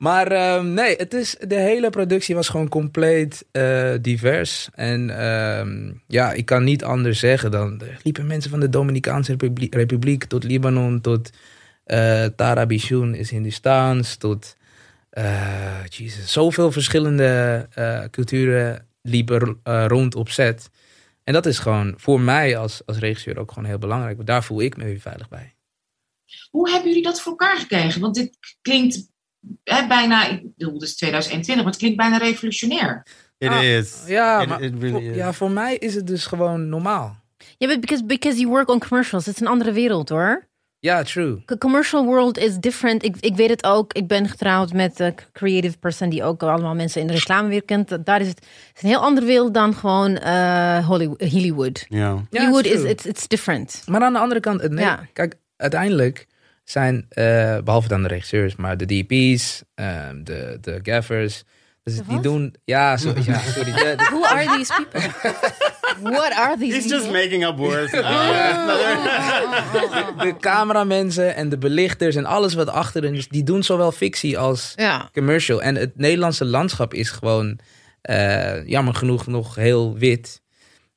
Maar ehm, nee, het is, de hele productie was gewoon compleet eh, divers. En ehm, ja, ik kan niet anders zeggen dan... Er liepen mensen van de Dominicaanse Republiek, tot Libanon, tot eh Tara Bishun is Hindustaans, tot... eh Jesus, zoveel verschillende culturen liepen rond op set. En dat is gewoon voor mij als, als regisseur ook gewoon heel belangrijk. Daar voel ik me weer veilig bij. Hoe hebben jullie dat voor elkaar gekregen? Want dit klinkt hè, bijna, ik bedoel, het is 2021, maar het klinkt bijna revolutionair. It Ah, is. Ja, It- maar it really voor, is. ja, voor mij is het dus gewoon normaal. Ja, but because, because you work on commercials. Het is een andere wereld hoor. Ja, true. The commercial world is different. Ik, ik weet het ook. Ik ben getrouwd met een creative person die ook allemaal mensen in de reclamewereld kent. Dat- Daar is het, het is een heel andere wereld dan gewoon eh, Hollywood. Hollywood. Ja. Hollywood it's is it's, it's different. Maar aan de andere kant, nee, Ja. kijk, uiteindelijk zijn, eh, behalve dan de regisseurs, maar de DP's, ehm, de, de gaffers, dus die doen, ja, so, ja sorry. De, de- Who are these people? What are these? He's just making up words. de cameramensen en de belichters en alles wat achter hen is, die doen zowel fictie als Ja. commercial. En het Nederlandse landschap is gewoon, eh, jammer genoeg, nog heel wit.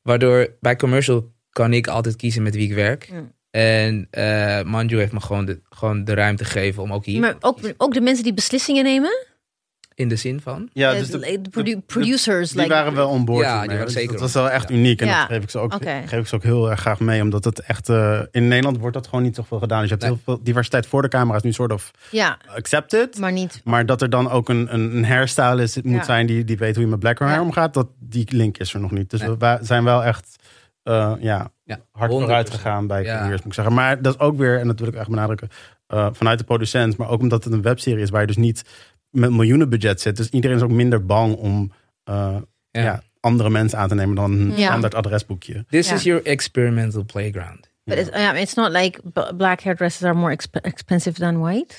Waardoor bij commercial kan ik altijd kiezen met wie ik werk. Mm. En eh Manju heeft me gewoon de, gewoon de ruimte gegeven om ook hier Maar ook, ook de mensen die beslissingen nemen. in de zin van. Ja, Eh, dus de, de produ- producers. die like, waren wel on board. Ja, hiermee, die waren dus zeker Dat was wel echt uniek. En Ja. dat geef ik, ze ook, geef ik ze ook heel erg graag mee. Omdat het echt... eh, in Nederland wordt dat gewoon niet zoveel gedaan. Dus je hebt Nee. heel veel diversiteit voor de camera. is nu soort of Ja, accepted. maar niet. Maar dat er dan ook een, een, een hairstylist moet Ja. zijn die, die weet hoe je met black hair Ja. omgaat. Dat, die link is er nog niet. Dus Nee. we zijn wel echt eh, ja, Ja, hard 100%. vooruit gegaan bij Ja. careers, moet ik zeggen. Maar dat is ook weer, en dat wil ik echt benadrukken, eh, vanuit de producent. Maar ook omdat het een webserie is waar je dus niet met miljoenen budget zit. Dus iedereen is ook minder bang om eh, Ja. ja. andere mensen aan te nemen dan een Ja. standaard adresboekje. This Ja. is your experimental playground. But it's, it's not like black hairdressers are more exp- expensive than white.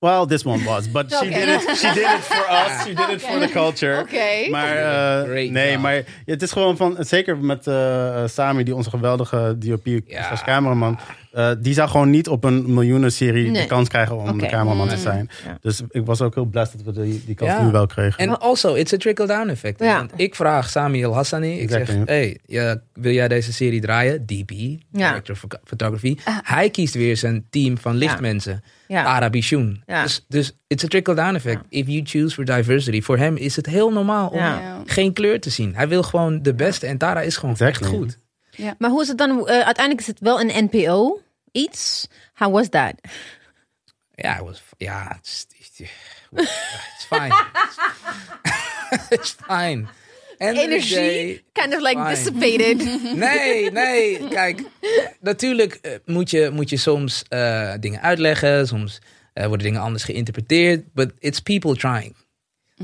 Well, this one was, but she Okay. did it. She did it for us. She did it for the culture. Oké. Maar eh, Great nee, job. maar ja, het is gewoon van, zeker met eh, eh, Sami, die onze geweldige DOP Ja. als cameraman, eh, die zou gewoon niet op een miljoenenserie Nee. de kans krijgen om de cameraman te Nee. zijn. Ja. Dus ik was ook heel blessed dat we die, die kans Ja. nu wel kregen. En also, it's a trickle-down effect. Ja. Want ik vraag Samuel Hassani, ik Exactly. zeg, hey, wil jij deze serie draaien? DP, Director of Photography. Hij kiest weer zijn team van lichtmensen. Ja. Arabi Shun. Ja. Dus, dus it's a trickle-down effect. If you choose for diversity. Voor hem is het heel normaal om geen kleur te zien. Hij wil gewoon de beste. En Tara is gewoon Exactly. echt goed. Maar hoe is het dan? eh, uiteindelijk is het wel een NPO iets. How was that? Ja, het was, ja, it's, it's fine. [laughs] it's fine. Energie, day, kind of like fine. dissipated. [laughs] Nee, nee. Kijk, natuurlijk eh, moet, je, moet je soms eh, dingen uitleggen. Soms worden dingen anders geïnterpreteerd. But it's people trying.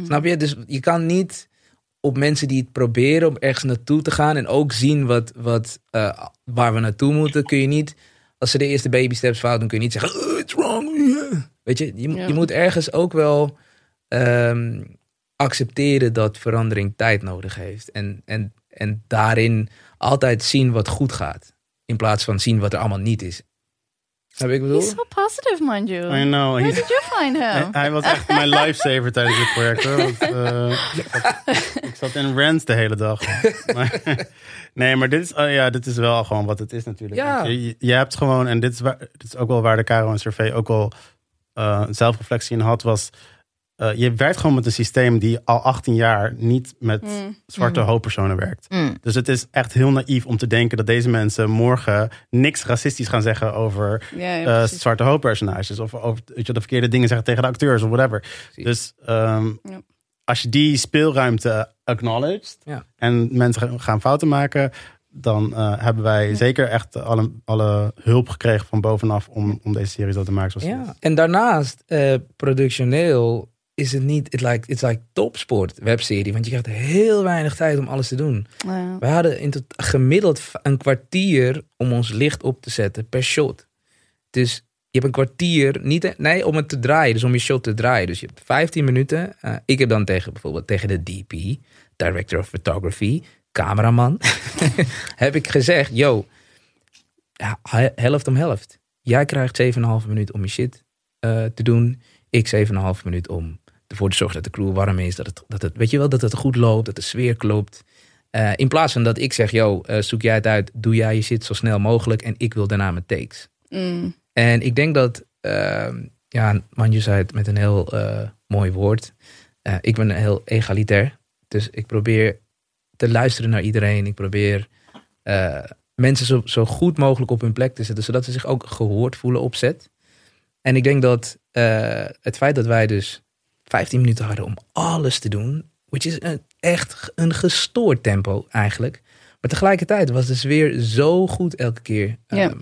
Snap je? Dus je kan niet op mensen die het proberen om ergens naartoe te gaan. En ook zien wat, wat, eh, waar we naartoe moeten. Kun je niet, als ze de eerste baby steps fout doen, kun je niet zeggen, "Oh, it's wrong. yeah." Weet je, je, Ja. je moet ergens ook wel ehm, accepteren dat verandering tijd nodig heeft. En, en, en daarin altijd zien wat goed gaat. In plaats van zien wat er allemaal niet is. Wat ik bedoel? He's so positive, Manju. I know. Where He, did you find hij, him? [laughs] hij was echt mijn lifesaver tijdens dit project. Hoor. Want, eh, [laughs] ik, zat, in rants de hele dag. Maar, [laughs] nee, maar dit is, oh ja, dit is wel gewoon wat het is natuurlijk. Ja. Je, je hebt gewoon, en dit is, waar, dit is ook wel waar de Caro en Survey ook wel eh, zelfreflectie in had, was... eh, je werkt gewoon met een systeem die al 18 jaar niet met Mm. zwarte hoofdpersonen werkt. Mm. Dus het is echt heel naïef om te denken dat deze mensen morgen niks racistisch gaan zeggen over Ja, ja, eh, zwarte hoofdpersonages. Of over weet je, de verkeerde dingen zeggen tegen de acteurs of whatever. Precies. Dus ehm, Ja. als je die speelruimte acknowledged Ja. en mensen gaan- fouten maken, dan eh, hebben wij zeker echt alle, alle hulp gekregen van bovenaf om, om deze serie zo te maken zoals het Ja. is. En daarnaast, eh, productioneel, is het niet, it like, it's like topsport webserie. Want je krijgt heel weinig tijd om alles te doen. Ja. We hadden in tot, gemiddeld een kwartier om ons licht op te zetten per shot. Dus je hebt een kwartier, niet, nee, om het te draaien, dus om je shot te draaien. Dus je hebt 15 minuten. Eh, ik heb dan tegen bijvoorbeeld tegen de DP, Director of Photography, cameraman, [laughs] heb ik gezegd, yo, helft om helft. Jij krijgt 7,5 minuut om je shit eh, te doen. Ik 7,5 minuut om ervoor te zorgen dat de crew warm is. Dat het, dat het, weet je wel, dat het goed loopt, dat de sfeer klopt. Eh, in plaats van dat ik zeg, yo, eh, zoek jij het uit, doe jij je shit zo snel mogelijk en ik wil daarna mijn takes. Mm. En ik denk dat, ehm, ja, Manju zei het met een heel mooi woord. Ik ben heel egalitair. Dus ik probeer te luisteren naar iedereen. Ik probeer mensen zo, zo goed mogelijk op hun plek te zetten, zodat ze zich ook gehoord voelen op set. En ik denk dat het feit dat wij dus 15 minuten hadden om alles te doen, which is een, echt een gestoord tempo eigenlijk. Maar tegelijkertijd was de sfeer zo goed elke keer Ja. ehm,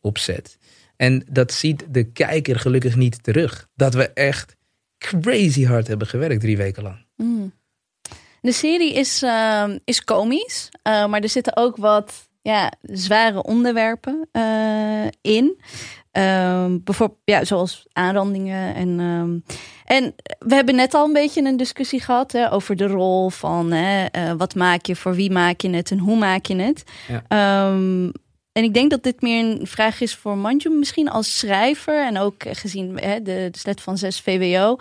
op set. En dat ziet de kijker gelukkig niet terug. Dat we echt crazy hard hebben gewerkt drie weken lang. Mm. De serie is, ehm, is komisch, eh, maar er zitten ook wat ja, zware onderwerpen eh, in. Ehm, bijvoorbeeld, ja, zoals aanrandingen. En, ehm, en we hebben net al een beetje een discussie gehad hè, over de rol van hè, eh, wat maak je, voor wie maak je het en hoe maak je het. Ja. Ehm, en ik denk dat dit meer een vraag is voor Manju, misschien als schrijver en ook gezien hè, de, de slet van 6 VWO.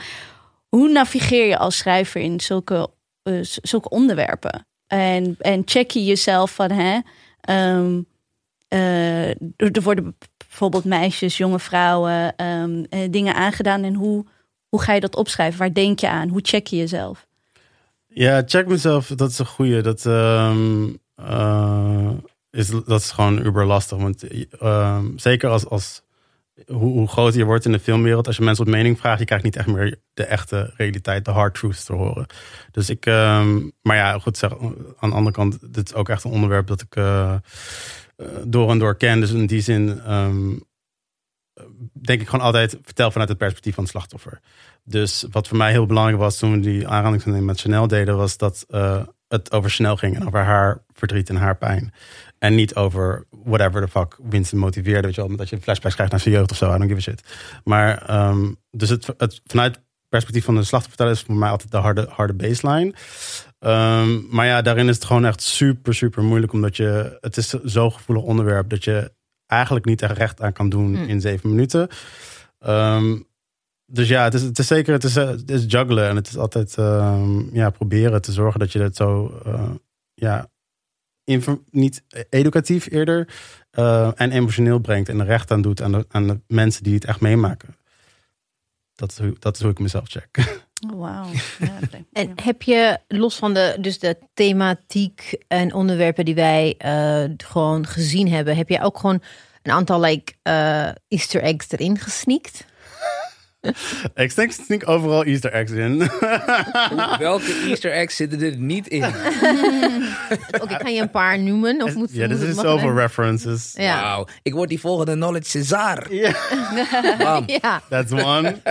Hoe navigeer je als schrijver in zulke, eh, zulke onderwerpen? En, en check je jezelf van, hè, er er worden bijvoorbeeld meisjes, jonge vrouwen ehm, eh, dingen aangedaan. En hoe, hoe ga je dat opschrijven? Waar denk je aan? Hoe check je jezelf? Ja, check mezelf. Dat is een goeie. Dat, eh, is, dat is gewoon uber lastig. Want ehm, zeker als, als hoe, hoe groter je wordt in de filmwereld, als je mensen op mening vraagt, je krijgt niet echt meer de echte realiteit, de hard truths te horen. Dus ik, maar ja, goed zeg, aan de andere kant, dit is ook echt een onderwerp dat ik eh, door en door ken. Dus in die zin ehm, denk ik gewoon altijd, vertel vanuit het perspectief van het slachtoffer. Dus wat voor mij heel belangrijk was toen we die aanranding met Chanel deden, was dat eh, het over Chanel ging en over haar verdriet en haar pijn. En niet over whatever the fuck Winston motiveerde. Weet je wel, dat je flashbacks krijgt naar zijn jeugd of zo. I don't give a shit. Maar ehm, dus het, het, vanuit het perspectief van de slachtoffer is voor mij altijd de harde, harde baseline. Ehm, maar ja, daarin is het gewoon echt super, super moeilijk. Omdat je, het is zo'n gevoelig onderwerp dat je eigenlijk niet echt recht aan kan doen Mm. in zeven minuten. Ehm, dus ja, het is, het is zeker, het is, eh, het is juggelen. En het is altijd ehm, ja, proberen te zorgen dat je het zo, eh, ja, niet educatief eerder eh, en emotioneel brengt en er recht aan doet aan de, aan de mensen die het echt meemaken. Dat is, hoe, dat is hoe ik mezelf check. [laughs] Oh, Wauw. [laughs] Ja. En heb je los van de, dus de thematiek en onderwerpen die wij eh, gewoon gezien hebben, heb je ook gewoon een aantal like, eh, Easter eggs erin gesneakt? [laughs] ik denk sneak overal Easter eggs in. [laughs] Welke Easter eggs zitten er niet in? Oké, kan je een paar noemen? Of moet, ja, zijn mag zoveel references. Ja. Wauw, ik word die volgende Knowledge Cesar. Ja, ja. that's one.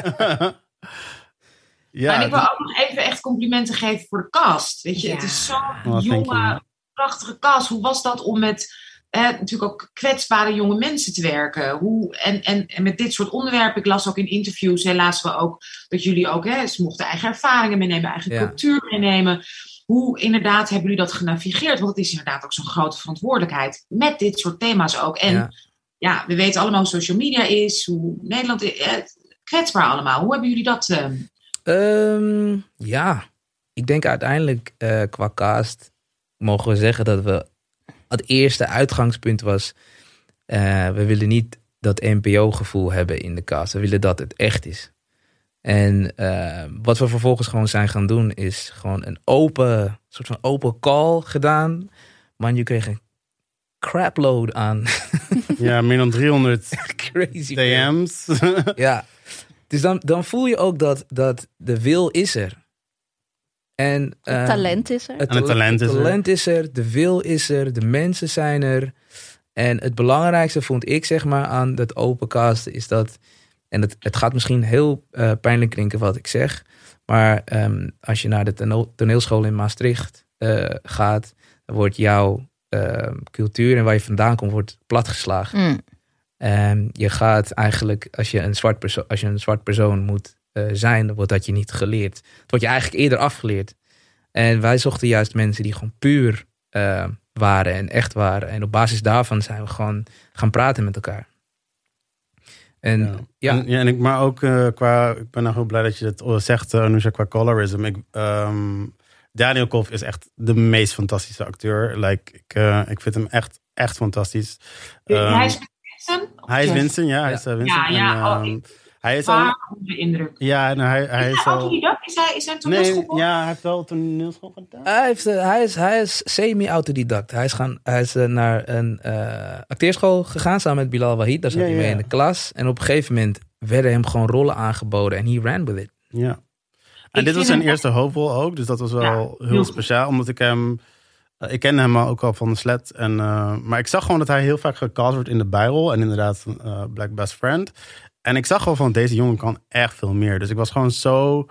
Ja, en ik wil ook nog even echt complimenten geven voor de cast. Weet je, Ja. het is zo'n Oh, jonge, prachtige cast. Hoe was dat om met eh, natuurlijk ook kwetsbare jonge mensen te werken? Hoe, en, en, en met dit soort onderwerpen, ik las ook in interviews, helaas we ook dat jullie ook, hè, ze mochten eigen ervaringen meenemen, eigen Ja. cultuur meenemen. Hoe inderdaad hebben jullie dat genavigeerd? Want het is inderdaad ook zo'n grote verantwoordelijkheid met dit soort thema's ook. En Ja. ja, we weten allemaal hoe social media is, hoe Nederland is, eh, kwetsbaar allemaal. Hoe hebben jullie dat? eh, Ehm, ja, ik denk uiteindelijk eh, qua cast mogen we zeggen dat we het eerste uitgangspunt was. eh, we willen niet dat NPO-gevoel hebben in de cast. We willen dat het echt is. En eh, wat we vervolgens gewoon zijn gaan doen, is gewoon een open, soort van open call gedaan. Man, je kreeg een crapload aan ja, meer dan 300 [laughs] crazy. DM's. Ja, dus dan, dan voel je ook dat, dat de wil is er. En, Het ehm, talent is er. Het En het talent is er. talent is er, de wil is er, de mensen zijn er. En het belangrijkste vond ik zeg maar aan dat open casten is dat En het, het gaat misschien heel eh, pijnlijk klinken wat ik zeg. Maar ehm, als je naar de toneel- toneelschool in Maastricht eh, gaat, dan wordt jouw ehm, cultuur en waar je vandaan komt, wordt platgeslagen. Mm. En je gaat eigenlijk, als je een zwart, perso- als je een zwart persoon moet eh, zijn, dan wordt dat je niet geleerd. Het wordt je eigenlijk eerder afgeleerd. En wij zochten juist mensen die gewoon puur eh, waren en echt waren. En op basis daarvan zijn we gewoon gaan praten met elkaar. En Ja. ja, En, ja, en ik, maar ook eh, qua, ik ben nou heel blij dat je het eh, zegt, uh, qua colorism. Ik, ehm, Daniel Koff is echt de meest fantastische acteur. Like, ik, eh, ik vind hem echt, echt fantastisch. Ehm, hij is Vincent? hij is Vincent, ja. Hij is Vincent. Ja, ja, En, oh, ehm, ik- hij is al... Waar onder de indruk. Ja, en hij, hij Is is hij al... autodidact? Is hij, is hij Nee, toneelschool? ja, hij heeft wel toneelschool gedaan. hij, heeft, eh, hij is, hij is semi-autodidact. Hij is, gaan, hij is eh, naar een eh, acteerschool gegaan samen met Bilal Wahid. Daar zat Ja, hij mee ja. in de klas. En op een gegeven moment werden hem gewoon rollen aangeboden. En he ran with it. Ja. En Ik dit was zijn hem- eerste hoofdrol ook. Dus dat was wel Ja, heel, speciaal. Omdat ik hem... eh, ik kende hem ook al van de slet. En, eh, maar ik zag gewoon dat hij heel vaak gecast wordt in de bijrol. En inderdaad eh, Black Best Friend. En ik zag gewoon van deze jongen kan echt veel meer. Dus ik was gewoon zo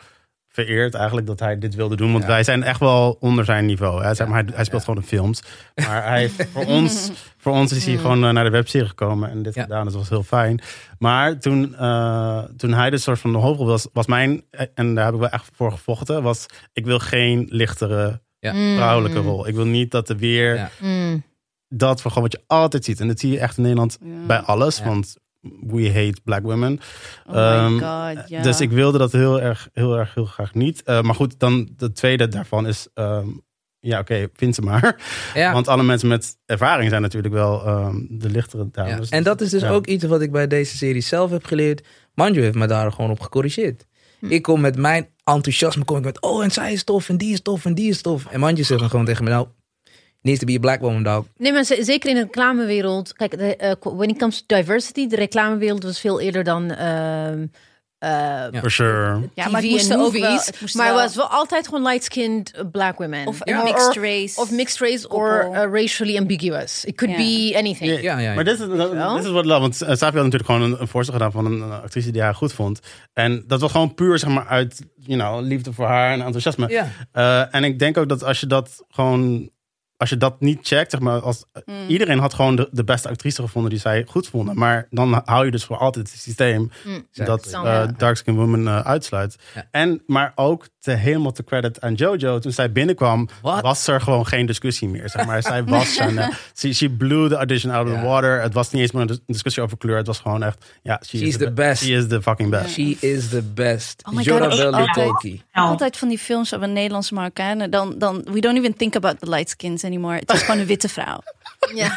vereerd eigenlijk dat hij dit wilde doen. Want Ja. wij zijn echt wel onder zijn niveau. Hè. Zeg maar, hij, hij speelt ja. gewoon in films. Maar hij, [laughs] voor, ons, voor ons is hij gewoon eh, naar de webserie gekomen. En dit Ja. gedaan. Dus dat was heel fijn. Maar toen, toen hij de soort van de hoofdrol was, was mijn... En daar heb ik wel echt voor gevochten. Was, ik wil geen lichtere Ja. Mm. vrouwelijke rol. Ik wil niet dat er weer Ja. Mm. dat voor gewoon wat je altijd ziet. En dat zie je echt in Nederland Ja. bij alles. Ja. Want we hate black women. Oh my Ehm, god. Dus ik wilde dat heel erg, heel erg, heel graag niet. Eh, maar goed, dan de tweede daarvan is... ehm, ja, oké, vind ze maar. Ja. Want alle mensen met ervaring zijn natuurlijk wel ehm, de lichtere Ja. dames. En dat is dus Ja. ook iets wat ik bij deze serie zelf heb geleerd. Manju heeft me daar gewoon op gecorrigeerd. Hm. Ik kom met mijn enthousiasme, kom ik met, oh en zij is tof en die is tof en die is tof. En Manju zegt dan gewoon tegen me, nou, needs to be a black woman dog. Nee, maar ze- zeker in de reclamewereld. Kijk, de, eh, when it comes to diversity, de reclamewereld was veel eerder dan ehm eh, Ja. For sure. ja, maar het moest en ook wel, het moest maar wel- het was wel altijd gewoon light-skinned black women. of mixed or- race. Of mixed race or uh, racially ambiguous. It could be anything. Ja, Ja. Maar dit is, dit is wat love. Want eh, Safi had natuurlijk gewoon een, een voorstel gedaan van een, eh, actrice die hij goed vond. En dat was gewoon puur zeg maar uit you know, liefde voor haar en enthousiasme. Ja. Eh, en ik denk ook dat als je dat gewoon, als je dat niet checkt, zeg maar, als Mm. iedereen had gewoon de, de beste actrice gevonden die zij goed vonden. Maar dan hou je dus voor altijd het systeem dat Zo, eh dark skin women eh, uitsluit. Ja. En maar ook te helemaal te credit aan Jojo. Toen zij binnenkwam, Wat? was er gewoon geen discussie meer. Zeg maar, zij was [laughs] zijn, eh, she, she blew the audition out of the water. Het was niet eens meer een dis- discussie over kleur. Het was gewoon echt, ja, she She's is the best. She is the fucking best. She is the best. Oh my God, altijd. Altijd van die films over Nederlandse Marokkanen. Dan, dan, we don't even think about the light skins anymore. Het is gewoon een witte vrouw. [laughs] Ja.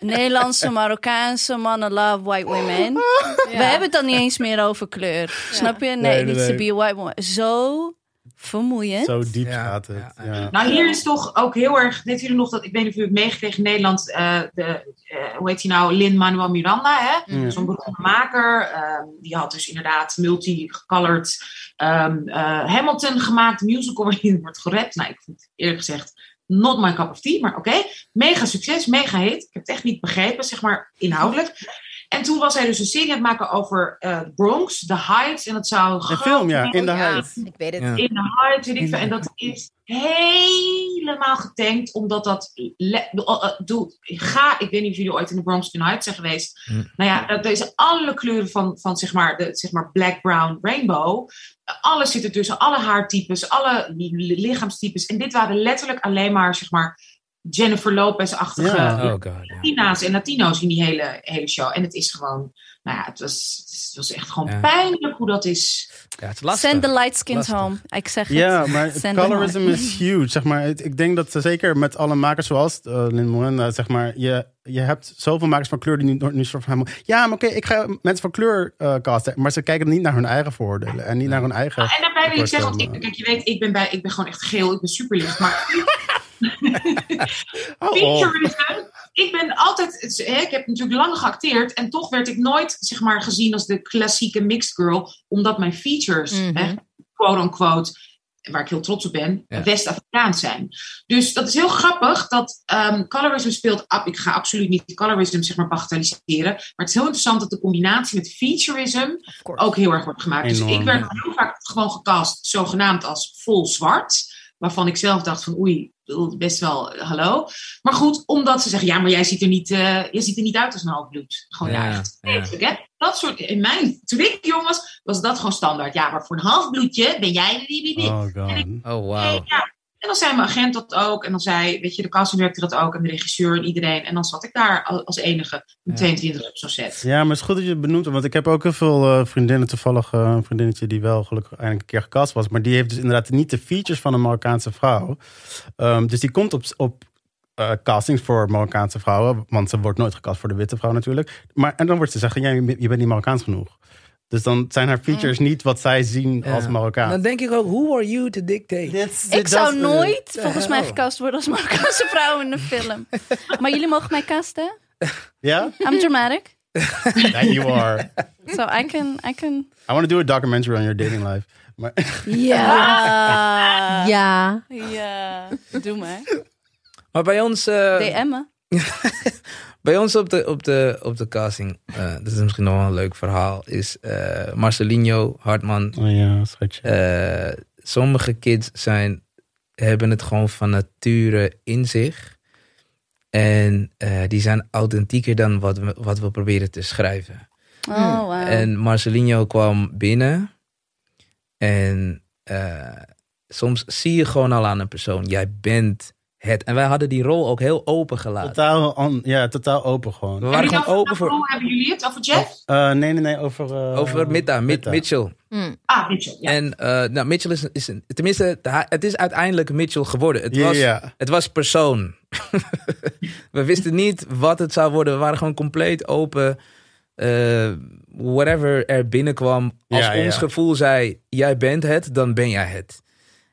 Nederlandse, Marokkaanse mannen love white women. We hebben het dan niet eens meer over kleur. Snap je? Nee, Nee, nee, needs to be a white woman. Zo vermoeiend. Zo diep Ja, gaat het. ja, Ja, ja. Nou, hier is toch ook heel erg. Net jullie nog dat. Ik weet niet of u het meegekregen in Nederland. eh, de, eh, hoe heet hij nou? Lin Manuel Miranda. Hè? Mm. Zo'n beroemde maker. ehm, die had dus inderdaad multicolored ehm, eh, Hamilton gemaakt. Musical [laughs] waarin wordt gerapt. Nou, ik vind het eerlijk gezegd. Not my cup of tea, maar oké. Mega succes, mega hit. Ik heb het echt niet begrepen, zeg maar, inhoudelijk. En toen was hij dus een serie aan het maken over eh, Bronx, The Heights. En dat zou Een film, ja, in de Ja, huid. ik weet het. Ja. in de hart, weet ik veel. En dat is helemaal getankt, omdat dat... uh, uh, doe, ga, ik weet niet of jullie ooit in de Bronx Tonight zijn geweest. Hm. Nou ja, dat deze alle kleuren van, van zeg, maar, de, zeg maar black, brown, rainbow. Alles zit er tussen, alle haartypes, alle li- lichaamstypes. En dit waren letterlijk alleen maar, zeg maar, Jennifer Lopez-achtige Ja. Oh. Latina's en Latino's in die hele, hele show. En het is gewoon, nou ja, het was, het was echt gewoon Ja. pijnlijk hoe dat is. Ja, het is lastig. Send the light skins Lastig. home. Ik zeg het. Ja, maar colorism is huge. Zeg maar, ik denk dat zeker met alle makers zoals uh, Lin Morena, zeg maar, je, je hebt zoveel makers van kleur die nu, nu soort van helemaal. Ja, maar oké, ik ga mensen van kleur eh, casten, maar ze kijken niet naar hun eigen vooroordelen en niet naar hun eigen. En daarbij wil ik zeggen, want ik, kijk, je weet, ik ben, bij, ik ben gewoon echt geel, ik ben super lief. Maar [laughs] Oh, oh. featurism, ik ben altijd, ik heb natuurlijk lang geacteerd en toch werd ik nooit zeg maar, gezien als de klassieke mixed girl, omdat mijn features, Mhm. hè, quote unquote, waar ik heel trots op ben, Ja. West-Afrikaans zijn. Dus dat is heel grappig dat ehm, colorism speelt. ab- Ik ga absoluut niet colorism zeg maar bagatelliseren. Maar het is heel interessant dat de combinatie met featureism Of course. ook heel erg wordt gemaakt. dus ik werd ja. heel vaak gewoon gecast, zogenaamd als vol zwart. Waarvan ik zelf dacht van oei, bedoel, best wel hallo. Maar goed, omdat ze zeggen, ja, maar jij ziet er niet, eh, jij ziet er niet uit als een half bloed. Gewoon Ja, echt. hè? Dat soort, in mijn, toen ik jong was, was dat gewoon standaard. Ja, maar voor een half bloedje ben jij de die, die, die. Oh god. Oh. Ja. En dan zei mijn agent dat ook. En dan zei, weet je, de casting director dat ook. En de regisseur en iedereen. En dan zat ik daar al- als enige, met 22 op zo'n set. Ja, maar het is goed dat je het benoemt. Want ik heb ook heel veel eh, vriendinnen. Toevallig eh, een vriendinnetje die wel gelukkig eindelijk een keer gecast was. Maar die heeft dus inderdaad niet de features van een Marokkaanse vrouw. Ehm, dus die komt op, op eh, castings voor Marokkaanse vrouwen. Want ze wordt nooit gecast voor de witte vrouw natuurlijk. Maar, en dan wordt ze zeggen, ja, bent je bent niet Marokkaans genoeg. Dus dan zijn haar features niet wat zij zien Ja. als Marokkaan. Dan denk ik ook, who are you to dictate? Ik zou dat- nooit the volgens mij gecast worden als Marokkaanse vrouw in een film. [laughs] Maar jullie mogen mij casten. Ja? I'm dramatic. [laughs] Yeah, you are. So I can, I can... I want to do a documentary on your dating life. Maar, [laughs] Ja. Ja. Ja. Doe maar. Maar bij ons, eh, DM me. Bij ons op de, op de, op de casting, eh, dat is misschien nog wel een leuk verhaal, is eh Marcelinho Hartman. oh ja, schatje. Eh, sommige kids zijn, hebben het gewoon van nature in zich. En eh, die zijn authentieker dan wat we, wat we proberen te schrijven. Oh, wow. En Marcelinho kwam binnen. En eh, soms zie je gewoon al aan een persoon, jij bent het. En wij hadden die rol ook heel open gelaten. Totaal, on- ja, totaal open gewoon. We En waren gewoon open voor, Hoe hebben jullie het? Over Jeff? Eh, nee, nee, nee, over... eh, over Mitta, Mit- Mitta. Mitchell. Hm. Ah, Mitchell. Ja. En eh, nou, Mitchell is, is een, tenminste, het is uiteindelijk Mitchell geworden. Het was. Het was persoon. [laughs] we wisten niet wat het zou worden. We waren gewoon compleet open. Eh, whatever er binnenkwam, als Ja, ja. ons gevoel zei: jij bent het, dan ben jij het.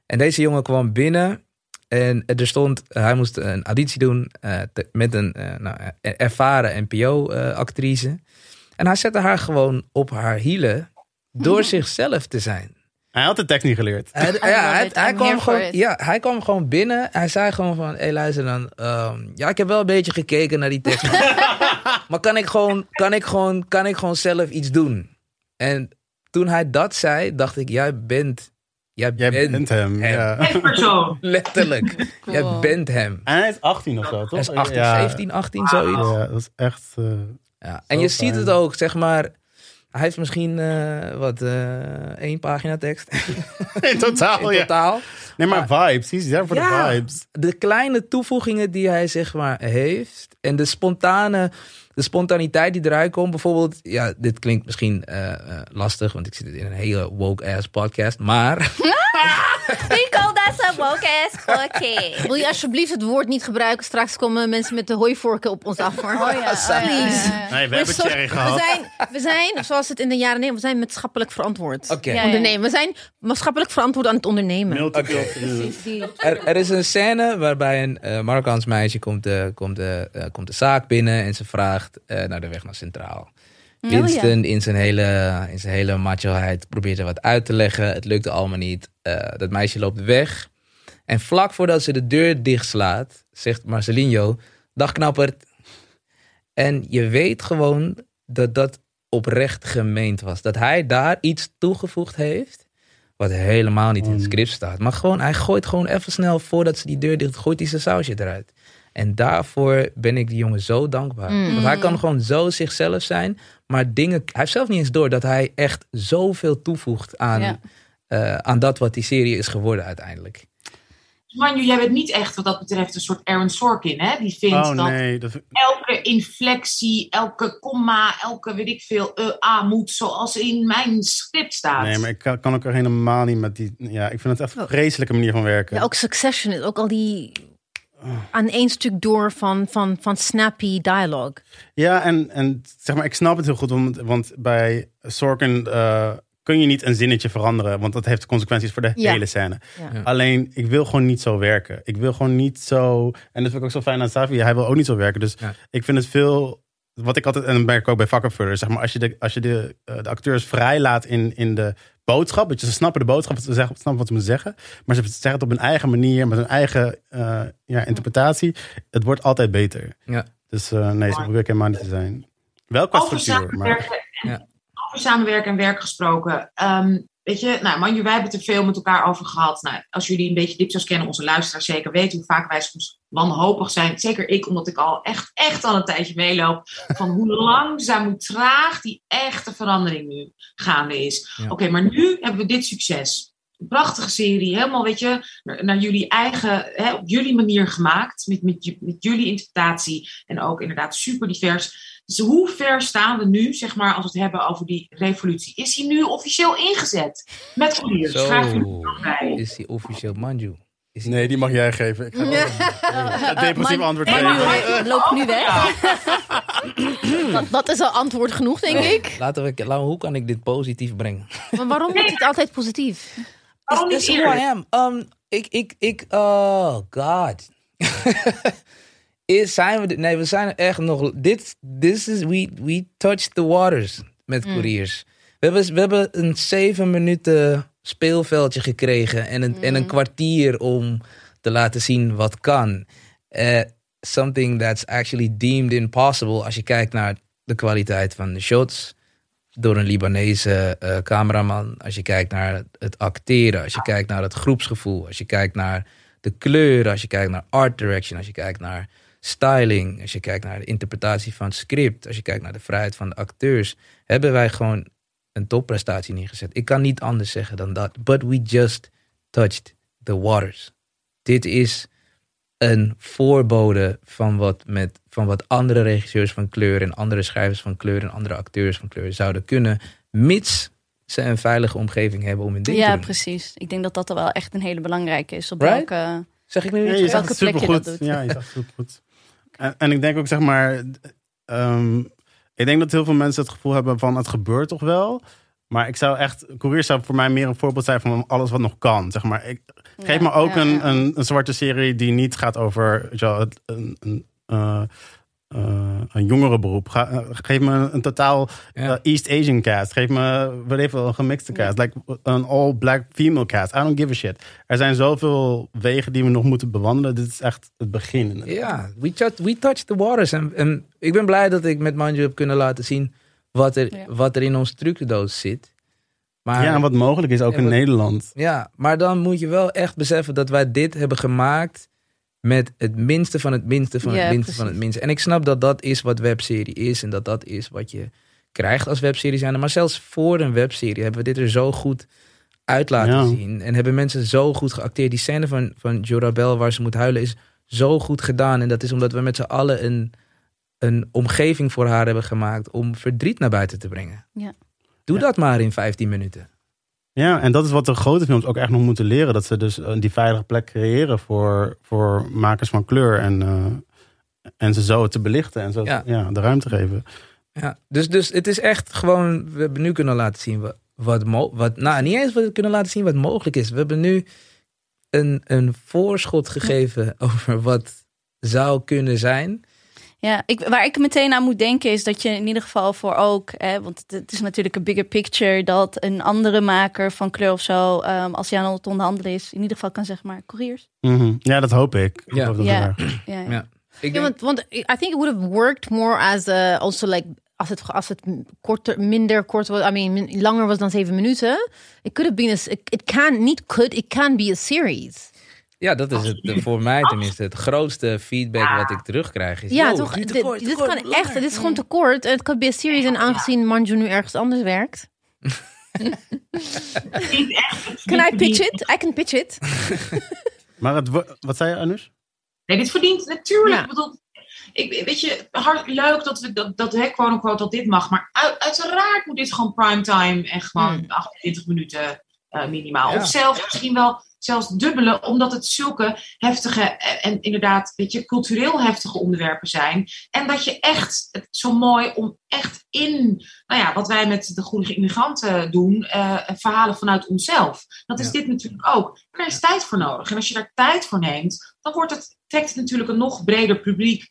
En deze jongen kwam binnen en er stond, hij moest een auditie doen eh, te- met een eh, nou, eh, ervaren NPO-actrice. en hij zette haar gewoon op haar hielen door [laughs] zichzelf te zijn. Hij had de tekst niet geleerd. Hij, ja, [laughs] hij, hij kwam gewoon, ja, hij kwam gewoon binnen. Hij zei gewoon van, hé luister dan. ehm, ja, ik heb wel een beetje gekeken naar die tekst. Maar, [laughs] maar kan, ik gewoon, kan, ik gewoon, kan ik gewoon zelf iets doen? En toen hij dat zei, dacht ik, jij bent, jij, Jij bent, bent hem, hem. ja. Echt [laughs] persoon. Letterlijk. [laughs] Cool. Jij bent hem. En hij is 18 of zo, toch? Hij is 18, ja. 17, 18, zoiets. Ja, dat is echt... eh, Ja. En je ziet het ook, zeg maar... Hij heeft misschien, eh, wat, eh, één pagina tekst [laughs] in totaal, in ja. totaal. Nee, maar vibes. Hij is daar voor Ja. de vibes. de kleine toevoegingen die hij zeg maar heeft en de spontane de spontaniteit die eruit komt bijvoorbeeld ja dit klinkt misschien eh, eh, lastig want ik zit in een hele woke ass podcast maar [laughs] We call that a woke. Wil je alsjeblieft het woord niet gebruiken? Straks komen mensen met de hooivorken op ons af. Hoor. Oh ja, [laughs] oh ja, Please. ja. Nee, we hebben Sorry, Cherry we gehad. zijn, we zijn, zoals het in de jaren nemen, we zijn maatschappelijk verantwoord. oké Ja, Ondernemen. We zijn maatschappelijk verantwoord aan het ondernemen. Er, er is een scène waarbij een eh Marokkaans meisje komt de, komt, de, eh, komt de zaak binnen en ze vraagt eh, naar de weg naar Centraal. Oh, ja. Winston in zijn hele, in zijn hele machoheid probeert er wat uit te leggen. Het lukt allemaal niet. Eh, dat meisje loopt weg. En vlak voordat ze de deur dichtslaat, zegt Marcelinho, dag knappert. En je weet gewoon dat dat oprecht gemeend was. Dat hij daar iets toegevoegd heeft, wat helemaal niet in het script staat. Maar gewoon, hij gooit gewoon even snel, voordat ze die deur dicht gooit, hij zijn sausje eruit. En daarvoor ben ik die jongen zo dankbaar. Want hij kan gewoon zo zichzelf zijn. Maar dingen, hij heeft zelf niet eens door dat hij echt zoveel toevoegt aan, Ja. eh, aan dat wat die serie is geworden uiteindelijk. Manju, jij bent niet echt wat dat betreft een soort Aaron Sorkin, hè? Die vindt Oh dat nee, dat, elke inflectie, elke komma, elke weet ik veel, eh, a moet zoals in mijn script staat. nee, maar ik kan, kan ook er helemaal niet met die... Ja, ik vind het echt een vreselijke manier van werken. Ja, ook Succession is ook al die aan één stuk door van, van, van snappy dialogue. Ja, en, en zeg maar, ik snap het heel goed, want, want bij Sorkin eh, kun je niet een zinnetje veranderen, want dat heeft consequenties voor de Ja. hele scène. Ja. Ja. Alleen, ik wil gewoon niet zo werken. Ik wil gewoon niet zo, en dat vind ik ook zo fijn aan Savi, hij wil ook niet zo werken. Dus Ja. ik vind het veel, wat ik altijd, en dat merk ik ook bij vakkenvullers, zeg maar, als je de, als je de, eh, de acteurs vrijlaat in, in de boodschap. Weet je, ze snappen de boodschap, ze zeggen, snappen wat ze moeten zeggen. Maar ze zeggen het op hun eigen manier, met hun eigen eh, ja, interpretatie. Het wordt altijd beter. Ja. Dus uh, nee, ze probeer ik helemaal niet te zijn. Wel qua over structuur. Maar, samenwerken, en, Ja. over samenwerken en werk gesproken. Ehm, weet je, nou, Manju, wij hebben het er veel met elkaar over gehad. Nou, als jullie een beetje Dipsaus kennen, onze luisteraars zeker weten hoe vaak wij soms wanhopig zijn. Zeker ik, omdat ik al echt, echt al een tijdje meeloop. Van hoe langzaam, hoe traag die echte verandering nu gaande is. Ja. Oké, maar nu hebben we dit succes. Een prachtige serie, helemaal, weet je, naar, naar jullie eigen, hè, op jullie manier gemaakt. Met, met, met jullie interpretatie. En ook inderdaad super divers. Dus hoe ver staan we nu, zeg maar, als we het hebben over die revolutie? Is die nu officieel ingezet? Met? Zo jullie bij. is die officieel Manju. Nee, die mag jij geven. Ik ga een depressief Man- antwoord geven. loopt nu weg. [clears throat] Dat, dat is al antwoord genoeg, denk ik. Laten we, laten, hoe kan ik dit positief brengen? Maar waarom is het altijd positief? Waarom niet I eerder? am. Um, ik, ik, ik, oh god. [laughs] is, zijn we, nee, we zijn echt nog, dit, this is, we, we touched the waters met couriers. We hebben, we hebben een zeven minuten speelveldje gekregen en een, en een kwartier om te laten zien wat kan. Eh, something that's actually deemed impossible als je kijkt naar de kwaliteit van de shots door een Libanese eh, cameraman. Als je kijkt naar het acteren, als je kijkt naar het groepsgevoel, als je kijkt naar de kleuren, als je kijkt naar art direction, als je kijkt naar styling, als je kijkt naar de interpretatie van het script, als je kijkt naar de vrijheid van de acteurs, hebben wij gewoon een topprestatie neergezet. Ik kan niet anders zeggen dan dat. But we just touched the waters. Dit is een voorbode van wat, met, van wat andere regisseurs van kleur en andere schrijvers van kleur en andere acteurs van kleur zouden kunnen, mits ze een veilige omgeving hebben om hun ding te Ja, doen. precies. Ik denk dat dat er wel echt een hele belangrijke is. Op Right? welke... Zeg ik nu Ja, niet? je welke het plek je dat doet. Ja, je zegt supergoed. En, en ik denk ook, zeg maar... ehm, ik denk dat heel veel mensen het gevoel hebben van... het gebeurt toch wel? Maar ik zou echt... Courier zou voor mij meer een voorbeeld zijn van alles wat nog kan. Zeg maar, ik, geef Ja, me ook ja, een, ja. Een, een zwarte serie die niet gaat over weet je wel, een, een, eh, een jongere beroep. Ga, eh, geef me een, een totaal eh, East Asian cast. Geef me wel even een gemixte cast. Like een all black female cast. I don't give a shit. Er zijn zoveel wegen die we nog moeten bewandelen. Dit is echt het begin. Ja, we, touched, we touched the waters. En, en ik ben blij dat ik met Manju heb kunnen laten zien wat er, wat er in onze trucendoos zit. Maar, Ja, en wat mogelijk is ook in wat- Nederland. Ja, maar dan moet je wel echt beseffen dat wij dit hebben gemaakt met het minste van het minste van Ja, het minste van het minste. En ik snap dat dat is wat webserie is en dat dat is wat je krijgt als webserie zijn. Maar zelfs voor een webserie hebben we dit er zo goed uit laten Ja. zien. En hebben mensen zo goed geacteerd. Die scène van, van Jorabel waar ze moet huilen is zo goed gedaan. En dat is omdat we met z'n allen een, een omgeving voor haar hebben gemaakt om verdriet naar buiten te brengen. Ja. Doe Ja. dat maar in 15 minuten. Ja, en dat is wat de grote films ook echt nog moeten leren. Dat ze dus eh, die veilige plek creëren voor, voor makers van kleur. En, eh, en ze zo te belichten en zo Ja. ja. de ruimte geven. Ja, dus, dus het is echt gewoon, we hebben nu kunnen laten zien wat, wat, wat nou niet eens we kunnen laten zien wat mogelijk is. We hebben nu een, een voorschot gegeven [laughs] over wat zou kunnen zijn. Ja, ik, waar ik meteen aan moet denken is dat je in ieder geval voor ook, hè, want het, is natuurlijk een bigger picture, dat een andere maker van kleur of zo, ehm, als hij aan het onderhandelen is, in ieder geval kan zeggen maar couriers. Mhm. Ja, dat hoop ik. Ik Ja. hoop dat Ja. Ja, ja. Ja. Ik Ja, denk, want, want I think it would have worked more as a, also like als het, als het korter, minder kort was, I mean, langer was dan zeven minuten. It could have been a, it can, niet could, it can be a series. Ja, dat is het, eh, voor mij tenminste het grootste feedback wat ik terugkrijg. Is, Ja, toch? Dit, dit kan langer. echt, dit is gewoon te kort. Het kan be a series en aangezien Manju nu ergens anders werkt. [laughs] Can I pitch it? I can pitch it. [laughs] Maar het, wat zei je, Anus? Nee, dit verdient natuurlijk. Ja. Ik bedoel, ik, weet je, hard leuk dat we dat, dat hè, quote unquote, dat dit mag. Maar uit- uiteraard moet dit gewoon primetime en gewoon Hmm. 28 minuten eh, minimaal. Ja. Of zelfs misschien wel zelfs dubbele, omdat het zulke heftige en, en inderdaad, weet je, cultureel heftige onderwerpen zijn. En dat je echt, het is zo mooi om echt in, nou ja, wat wij met de groene immigranten doen, eh, verhalen vanuit onszelf. Dat is Ja. dit natuurlijk ook. Daar is tijd voor nodig. En als je daar tijd voor neemt, dan wordt het, trekt het natuurlijk een nog breder publiek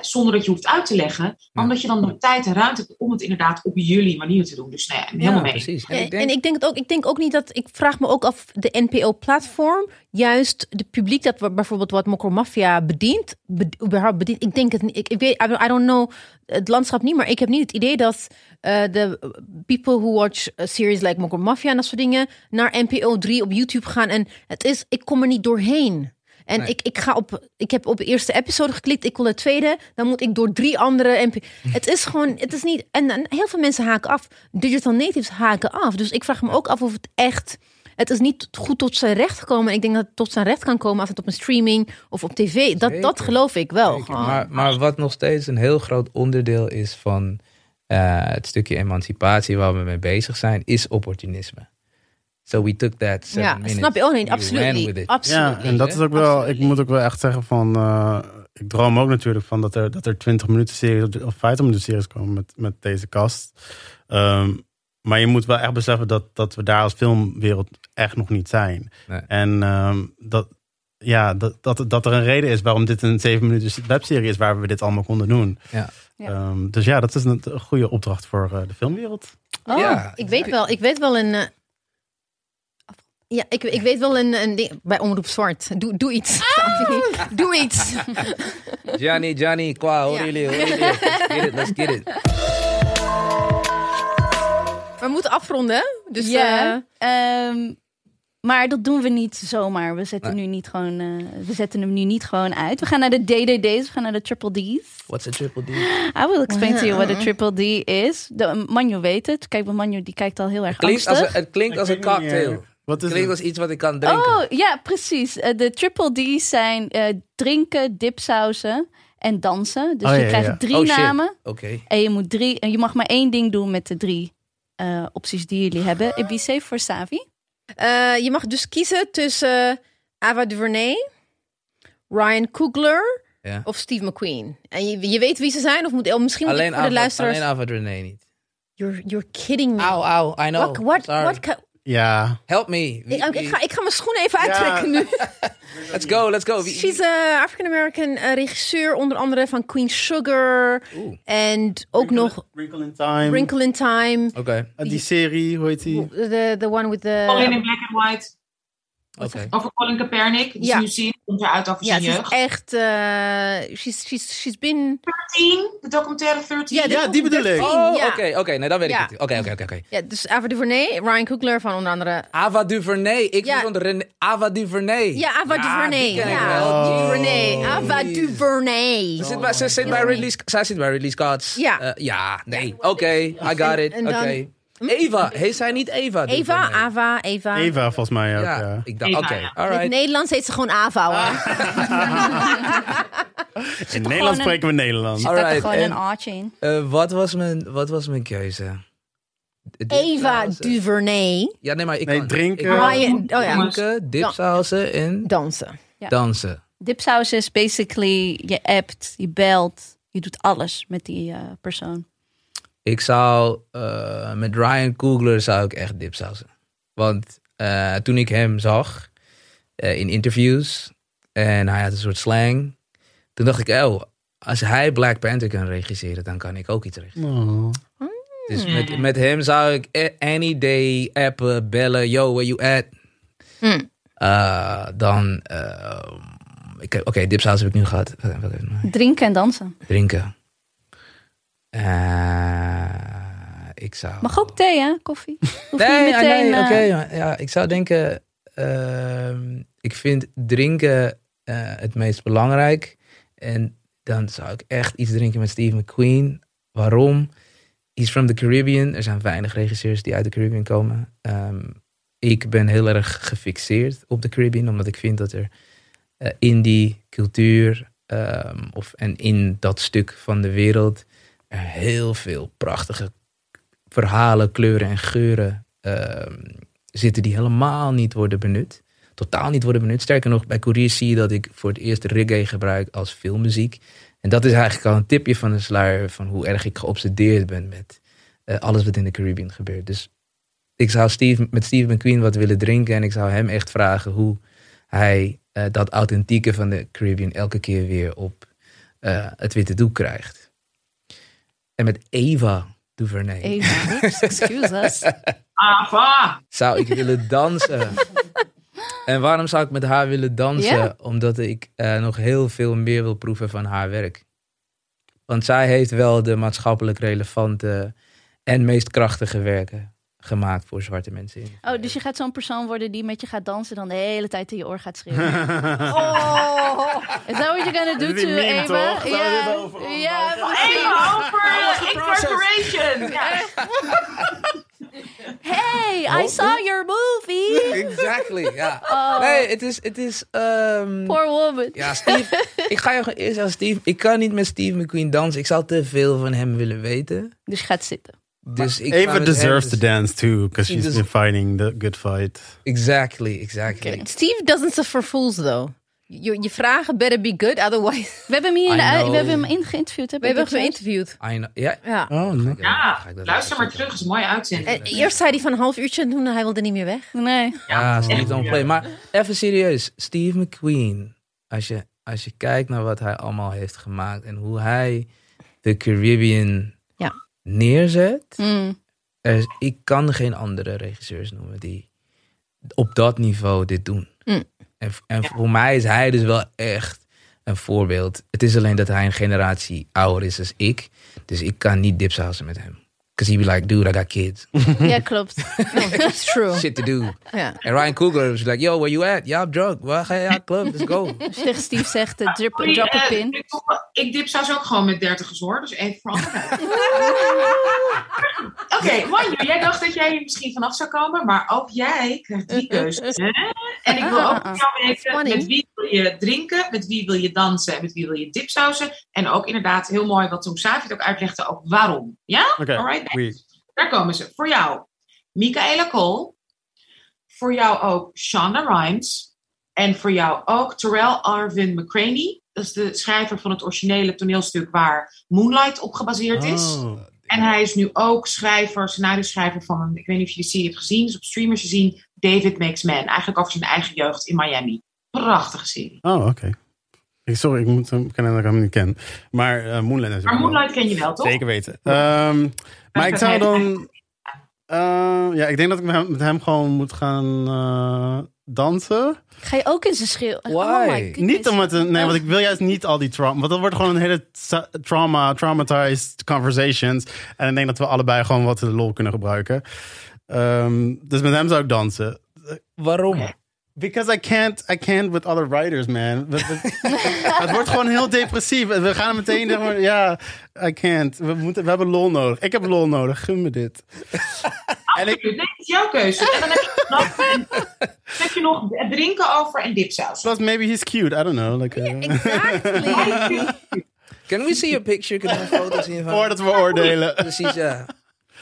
zonder dat je hoeft uit te leggen. Maar Ja. omdat je dan de tijd en ruimte hebt om het inderdaad op jullie manier te doen. Dus nee, helemaal Ja, mee. precies. En ik denk, en ik denk het ook. Ik denk ook niet dat. Ik vraag me ook af de NPO-platform juist de publiek dat we bijvoorbeeld wat Mokro Mafia bedient, be- überhaupt bedient. Ik denk het niet. Ik, ik weet. I don't, know het landschap niet, maar ik heb niet het idee dat eh, de people who watch a series like Mokro Mafia en dat soort dingen naar NPO 3 op YouTube gaan en het is. Ik kom er niet doorheen. En Nee. ik, ik, ga op, ik heb op de eerste episode geklikt, ik wil de tweede. Dan moet ik door drie andere. [laughs] Het is gewoon, het is niet. En, en heel veel mensen haken af. Digital natives haken af. Dus ik vraag me ook af of het echt. Het is niet goed tot zijn recht gekomen. En ik denk dat het tot zijn recht kan komen als het op een streaming of op tv. Dat, dat geloof ik wel. Maar, maar wat nog steeds een heel groot onderdeel is van eh, het stukje emancipatie waar we mee bezig zijn, is opportunisme. So we took that seven ja, minutes. snap je we ran Absoluut. with it. Absoluut. Ja, en dat is ook wel, ik moet ook wel echt zeggen van, eh, ik droom ook natuurlijk van dat er, dat er 20 minuten series of 50 minuten series komen met, met deze kast. Ehm, maar je moet wel echt beseffen dat, dat we daar als filmwereld echt nog niet zijn. Nee. En ehm, dat, ja, dat, dat, dat er een reden is waarom dit een 7 minuten webserie is waar we dit allemaal konden doen. Ja. Ja. Ehm, dus ja, dat is een, een goede opdracht voor eh, de filmwereld. Oh, Ja, ik weet wel. Ik weet wel een. Ja, ik, ik weet wel een, een ding bij Omroep Zwart. Doe, doe iets. [laughs] Doe iets. [laughs] Johnny, Johnny, qua, hoor jullie, hoor jullie. Let's get it, let's get it. We moeten afronden. Dus ja, eh, ehm, maar dat doen we niet zomaar. We zetten, Nee. nu niet gewoon, eh, we zetten hem nu niet gewoon uit. We gaan naar de DDD's, we gaan naar de Triple D's. What's a triple D? I will explain to you what a Triple D is. De, Manjo weet het. Kijk, Manjo die kijkt al heel erg Klinkt als een, het klinkt als een cocktail. Wat is als iets wat ik kan drinken. Oh, ja, precies. Eh, de Triple D's zijn eh, drinken, dipsausen en dansen. Dus Oh, je ja, krijgt ja. drie Oh, namen. Oké. En je, moet drie, en je mag maar één ding doen met de drie eh, opties die jullie hebben. Safe voor Savi. eh, je mag dus kiezen tussen Ava DuVernay, Ryan Coogler Ja. of Steve McQueen. En je, je weet wie ze zijn? Of moet, oh, misschien moet ik Alleen voor de luisteraars... alleen Ava René niet. You're, you're kidding me. Auw, auw, I know. What, what, Sorry. what Ja, Help me. ik, Wie- ik, wie- ga, ik ga mijn schoenen even uittrekken nu. [laughs] Let's go, let's go. Wie- She's een African-American eh, regisseur, onder andere van Queen Sugar. Oeh. En ook nog Wrinkle in Time. Wrinkle in Time. Oké, Eh, die serie, hoe heet die? The, the one with the... Colin in Black and White. Oké. Over Colin Kaepernick. Die Ja. is nu zien. Komt eruit over Ja, zijn ze is jeugd. echt... eh she's, she's, she's been... 13. De documentaire 13. Ja, Ja, die bedoel ik. 13, Oh, ja. oké, oké. Nee, dan weet Ja. ik het. Oké, oké, oké, oké. Ja, dus Ava DuVernay, Ryan Coogler van onder andere... Ava DuVernay. Ik Ja. vond René, Ava DuVernay. Ja, Ava DuVernay. Ja, wel. DuVernay. Ava. DuVernay. Ze zit bij, ze zit bij release, zij zit bij release cards. Ja. Eh, ja, nee. Oké, I got it. Oké. Dan- Eva, heet zij niet Eva? Eva? Ava, Eva. Eva, volgens mij ook. Ja, Ja. ik dacht, oké, ja. In het. Nederlands heet ze gewoon Ava hoor. [laughs] In Nederland een- spreken we Nederlands. Zit gewoon en- een aardje in? Eh, wat, was mijn, wat was mijn keuze? Eva dipsausen. Duvernay. Ja, nee, maar ik Nee, kan... drinken. ik kan Ryan, oh ja, Drinken, dipsausen en dansen. Ja. dansen. Dipsaus is basically, je appt, je belt, je doet alles met die eh, persoon. Ik zou eh, met Ryan Coogler zou ik echt dipsausen. Want eh, toen ik hem zag eh, in interviews en hij had een soort slang, toen dacht ik, oh, als hij Black Panther kan regisseren, dan kan ik ook iets regisseren. Oh. Dus met, met hem zou ik any day appen, bellen, yo, where you at? Hmm. Eh, dan, oké, dipsaus heb ik nu gehad. Drinken en dansen. Drinken. Eh, ik zou... Mag ook thee, hè? Koffie. [laughs] Hoef Nee, niet meteen... nee, oké. ja, ik zou denken, ehm, ik vind drinken eh, het meest belangrijk. En dan zou ik echt iets drinken met Steve McQueen. Waarom? He's from the Caribbean. Er zijn weinig regisseurs die uit de Caribbean komen. Ehm, ik ben heel erg gefixeerd op de Caribbean, omdat ik vind dat er eh, in die cultuur ehm, of, en in dat stuk van de wereld er heel veel prachtige verhalen, kleuren en geuren ehm, zitten die helemaal niet worden benut. Totaal niet worden benut. Sterker nog, bij Courier zie je dat ik voor het eerst reggae gebruik als filmmuziek. En dat is eigenlijk al een tipje van de sluier van hoe erg ik geobsedeerd ben met eh, alles wat in de Caribbean gebeurt. Dus ik zou Steve, met Steve McQueen wat willen drinken en ik zou hem echt vragen hoe hij eh, dat authentieke van de Caribbean elke keer weer op eh, het witte doek krijgt. En met Eva DuVernay Eva, excuse us. [laughs] Ava! zou ik willen dansen. [laughs] en waarom zou ik met haar willen dansen? Omdat ik eh, nog heel veel meer wil proeven van haar werk. Want zij heeft wel de maatschappelijk relevante en meest krachtige werken gemaakt voor zwarte mensen. In. Oh, dus je gaat zo'n persoon worden die met je gaat dansen... dan de hele tijd in je oor gaat schreeuwen. [laughs] oh, is that what you're gonna do to Eva? Ja, ja, Even over incorporation. Hey, I saw your movie. Exactly, ja. Oh. Nee, het is... Het is ehm, Poor woman. Ja, Steve. ik ga je gewoon eerst zeggen, Steve. Ik kan niet met Steve McQueen dansen. Ik zou te veel van hem willen weten. Dus je gaat zitten. Dus ik ga Eva met deserves to dance too, because She she's been fighting the good fight. Exactly, exactly. Steve doesn't suffer fools, though. Je, je vragen better be good, otherwise... We hebben hem hier in de we hebben hem in geïnterviewd. Heb We hebben hem geïnterviewd. Ja. Ja. Oh, nee. Ja, dat luister maar terug. Het is een mooie uitzending. En eerst zei hij van een half uurtje en toen hij wilde niet meer weg. Nee. Ja, Steve echt. don't play. Maar even serieus. Steve McQueen. Als je, als je kijkt naar wat hij allemaal heeft gemaakt. En hoe hij de Caribbean Ja. Neerzet. Mm. Er is, ik kan geen andere regisseurs noemen die op dat niveau dit doen. Mm. En, en voor mij is hij dus wel echt een voorbeeld. Het is alleen dat hij een generatie ouder is dan ik. Dus ik kan niet dipsausen met hem. Because he be like, dude, I got kids. [laughs] Ja, [laughs] klopt. No, that's true. Shit to do. Ja. En Ryan Coogler was like, yo, where you at? Ja, I'm drunk. Waar ga je? Ja, club, let's go. Als [laughs] je tegen Steve zegt, eh, drip, Sorry, drop a eh, pin. ik, ik dip zelfs ook gewoon met dertigers hoor. Dus even voor. Oké, jij dacht dat jij hier misschien vanaf zou komen. Maar ook jij krijgt drie keuzes. Hè? En ik wil ook van jou weten Funny. met wie wil je drinken, met wie wil je dansen en met wie wil je dipsausen. En ook inderdaad heel mooi wat toen Savi het ook uitlegde, ook waarom. Ja? Oké, Alright, Daar komen ze. Voor jou, Michaela Cole. Voor jou ook Shonda Rhimes. En voor jou ook Terrell Arvin McCraney. Dat is de schrijver van het originele toneelstuk waar Moonlight op gebaseerd is. Oh. En hij is nu ook schrijver, scenario-schrijver van een, ik weet niet of je de serie hebt gezien, is op streamers gezien, David Makes Man. Eigenlijk over zijn eigen jeugd in Miami. Prachtige serie. Oh, oké. Sorry, ik moet hem kennen dat ik hem niet ken. Maar uh, Moonlight Maar Moonlight ken je wel, toch? Zeker weten. Ehm, maar ik zou dan... [laughs] eh, ja, ik denk dat ik met hem, met hem gewoon moet gaan eh, dansen. Ga je ook in zijn schreeuw? Why? Oh my. Niet om het... te- Nee, want ik wil juist niet al die trauma... Want dat wordt gewoon een hele trauma, traumatized conversations. En ik denk dat we allebei gewoon wat de lol kunnen gebruiken. Ehm, dus met hem zou ik dansen. Waarom? Because I can't, I can't with other writers, man. [laughs] Het wordt gewoon heel depressief. We gaan meteen, zeg maar, ja, I can't. We, moeten, we hebben lol nodig. Ik heb lol nodig. Gun me dit. [laughs] en ik, Nee, het is jouw keuze. En dan heb je nog, dan heb je nog drinken over en dipsaus. plus, maybe he's cute. I don't know. Like, uh, [laughs] Can we see a picture? Kunnen we een foto zien van? voordat we oordelen. Precies, ja.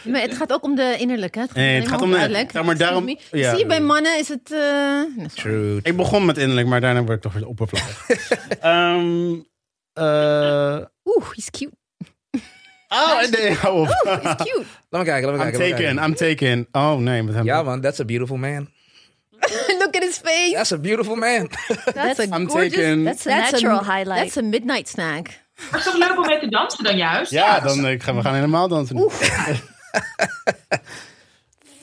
[laughs] Maar het gaat ook om de innerlijke. hè? Het gaat, Nee, het gaat om de- uiterlijk. ja, maar daarom- ja. Zie je, bij mannen is het... eh, True. Ik begon met innerlijk, maar daarna word ik toch weer oppervlakkig. [laughs] Ehm eh, Oeh, he's cute. oh, nee, hou op. He's cute. Laat me kijken, laat me I'm kijken. me taken, kijken. I'm taken. Oh, nee, met hem. Ja man, that's a beautiful man. [laughs] Look at his face. That's a beautiful man. That's a I'm gorgeous... taken. That's a natural a, highlight. That's a midnight snack. Maar het is toch leuk om mee te dansen dan juist? Ja, is- dan eh, gaan we gaan helemaal dansen. Fine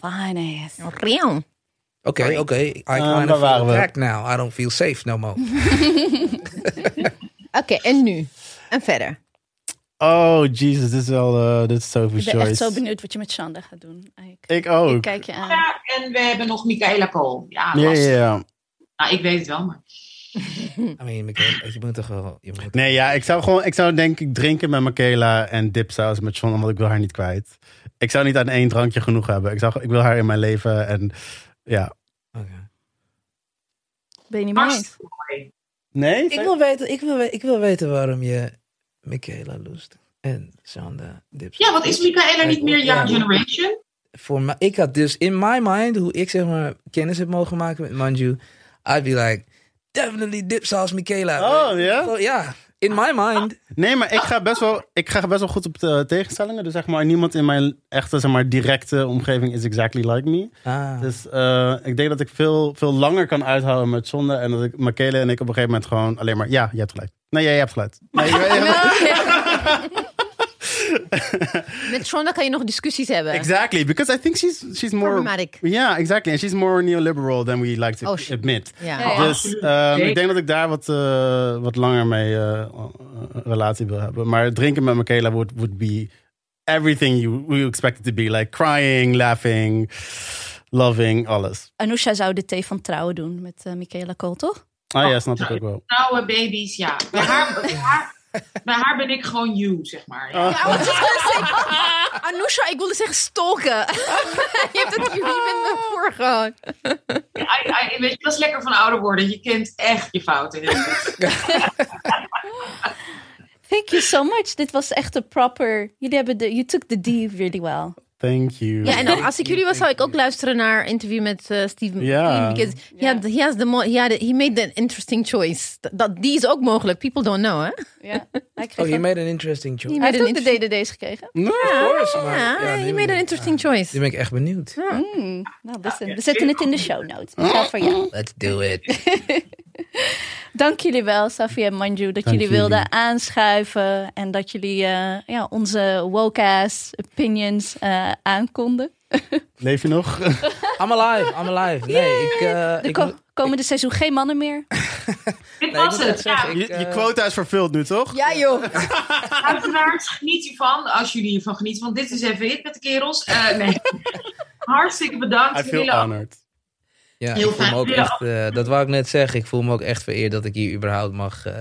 [laughs] ass. Real. Oké, oké. I waar kind of waren feel we? attacked now. I don't feel safe no more. [laughs] Oké, en nu? En verder. Oh, Jesus, dit is wel, eh, dit is Sophie's Ik ben echt zo benieuwd wat je met Shanda gaat doen. Ik, Ik ook. ik kijk je aan. Ja, en we hebben nog Michaela Cole. Ja, Ja, ja, ja. Nou, ik weet het wel, maar... [laughs] I mean, Michael, je moet toch wel... Je moet Nee, ja, ik zou gewoon, ik zou denk ik drinken met Michaela en dipsaus met John, omdat ik wil haar niet kwijt. Ik zou niet aan één drankje genoeg hebben. Ik, zou, ik wil haar in mijn leven en ja. Oké. Ben je niet mee eens? Nee? Ik wil weten, ik wil, ik wil weten waarom je Michaela loest. En Shonda Dips. Ja, wat is Michaela niet meer jouw generation? Voor mij, ik had dus in my mind, hoe ik zeg maar kennis heb mogen maken met Manju, I'd be like, definitely dipsaus Michaela. Oh, ja? Ja, in my mind. Nee, maar ik ga best wel, ik ga best wel goed op de tegenstellingen. Dus zeg maar, niemand in mijn echte, zeg maar, directe omgeving is exactly like me. Ah. Dus eh, ik denk dat ik veel, veel langer kan uithouden met zonde. En dat ik Michaela en ik op een gegeven moment gewoon alleen maar, ja, je hebt gelijk. Nee, jij hebt geluid. Nee, [laughs] jij- jij- Met Shonda kan je nog discussies hebben. exactly, because I think she's she's more. Problematic. Yeah, exactly, and she's more neoliberal than we like to Oh, admit. Ja. Dus ehm, ik denk dat ik daar wat, eh, wat langer mee eh, een relatie wil hebben. Maar drinken met Michaela would, would be everything you, you expect it to be. Like crying, laughing, loving, alles. Anousha zou de thee van trouwen doen met eh Michaela Kool, toch? Ah ja, snap ik ook wel. Trouwe baby's, ja. Bij haar, [laughs] bij haar, bij haar ben ik gewoon you, zeg maar. Ja. Ja, wat? [laughs] Anousha, ik wilde zeggen stalken. [laughs] je hebt het hier niet met me. I- I- weet je, dat is lekker van ouder worden. Je kent echt je fouten. Thank you so much. Dit was echt een proper... Jullie hebben de... You took the D really well. Thank you. Ja, en ook, als ik jullie was, zou ik ook luisteren naar interview met eh, Steve Ja. McQueen. Because he, had, he, has the mo- he, had, he made the interesting choice. Dat, die is ook mogelijk. People don't know, hè? Ja. Hij, Oh, kreeg ook- made an interesting choice. Die hij heeft an ook de DDD's gekregen. No. Of course, maar- Ja, ja, he made an interesting choice. Nu ben ik echt benieuwd. Mm. Nou, listen. We zetten het in de show notes. Speciaal voor jou. Let's do it. [laughs] Dank jullie wel, Safia en Manju, dat Dank jullie wilden jullie. aanschuiven. En dat jullie eh, ja, onze woke-ass opinions eh, aankonden. [laughs] Leef je nog? I'm alive, I'm alive. Nee, ik... eh, De ko- komende seizoen geen mannen meer. [laughs] Dit Nee, ik was het. Ja, je, je quota is vervuld nu, toch? Ja, joh. [laughs] Uiteraard geniet hiervan, als jullie hiervan genieten. Want dit is even hit met de kerels. Eh, nee. Hartstikke bedankt. I feel honored. Ja, Heel ik voel me ook echt, eh, dat wou ik net zeggen. Ik voel me ook echt vereerd dat ik hier überhaupt mag, eh,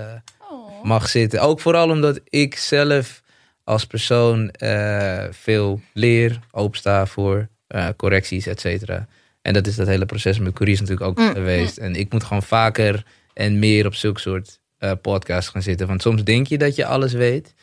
Oh. mag zitten. Ook vooral omdat ik zelf als persoon eh, veel leer, opensta voor eh, correcties, et cetera. En dat is dat hele proces met Curious natuurlijk ook Mm, geweest. En ik moet gewoon vaker en meer op zulke soort eh, podcasts gaan zitten. Want soms denk je dat je alles weet.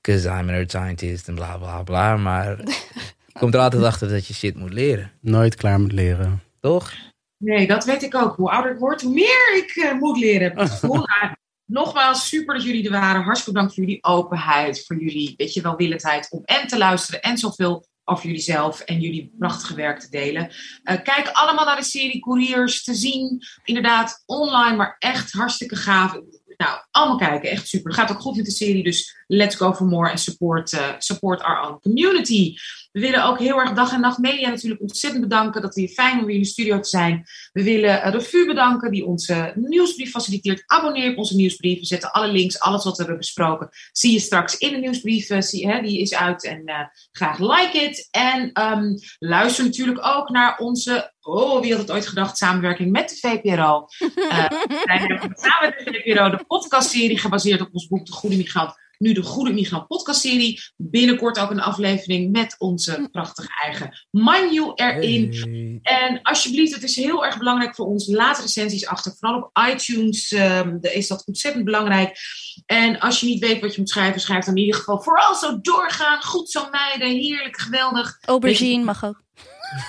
Because I'm an earth scientist en bla bla bla. Maar [laughs] je komt er altijd achter dat je shit moet leren. Nooit klaar met leren. Toch? Nee, dat weet ik ook. Hoe ouder ik word, hoe meer ik eh, moet leren. [laughs] Nogmaals, super dat jullie er waren. Hartstikke bedankt voor jullie openheid, voor jullie weet je, welwillendheid om en te luisteren en zoveel over jullie zelf en jullie prachtige werk te delen. Eh, kijk allemaal naar de serie Couriers te zien. Inderdaad, online, maar echt hartstikke gaaf. Nou, allemaal kijken, echt super. Gaat ook goed met de serie, dus let's go for more en support, eh, support our own community. We willen ook heel erg Dag en Nacht Media natuurlijk ontzettend bedanken. Dat we fijn om weer in de studio te zijn. We willen Revue bedanken die onze nieuwsbrief faciliteert. Abonneer op onze nieuwsbrief. We zetten alle links, alles wat we hebben besproken, zie je straks in de nieuwsbrief. zie, hè, die is uit en eh, graag like it. En ehm, luister natuurlijk ook naar onze, oh wie had het ooit gedacht, samenwerking met de VPRO. [laughs] Eh, wij hebben samen met de VPRO de podcastserie gebaseerd op ons boek De Goede Migrant. Nu de Goede Migrant podcastserie. Binnenkort ook een aflevering met onze prachtige eigen Manju erin. Hey. En alsjeblieft, het is heel erg belangrijk voor ons. Laat recensies achter. Vooral op iTunes ehm, daar is dat ontzettend belangrijk. En als je niet weet wat je moet schrijven, schrijf dan in ieder geval vooral zo doorgaan. Goed zo meiden. Heerlijk, geweldig. Aubergine mag ook.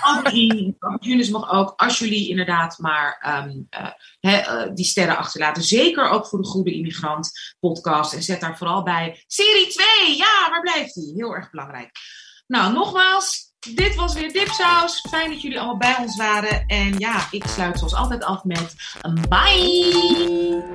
Aubergine, aubergines mag ook. Als jullie inderdaad maar ehm, eh, eh, die sterren achterlaten. Zeker ook voor de Goede Immigrant podcast. En zet daar vooral bij serie 2. Ja, waar blijft die? Heel erg belangrijk. Nou, nogmaals. Dit was weer Dipsaus. Fijn dat jullie allemaal bij ons waren. En ja, ik sluit zoals altijd af met een bye.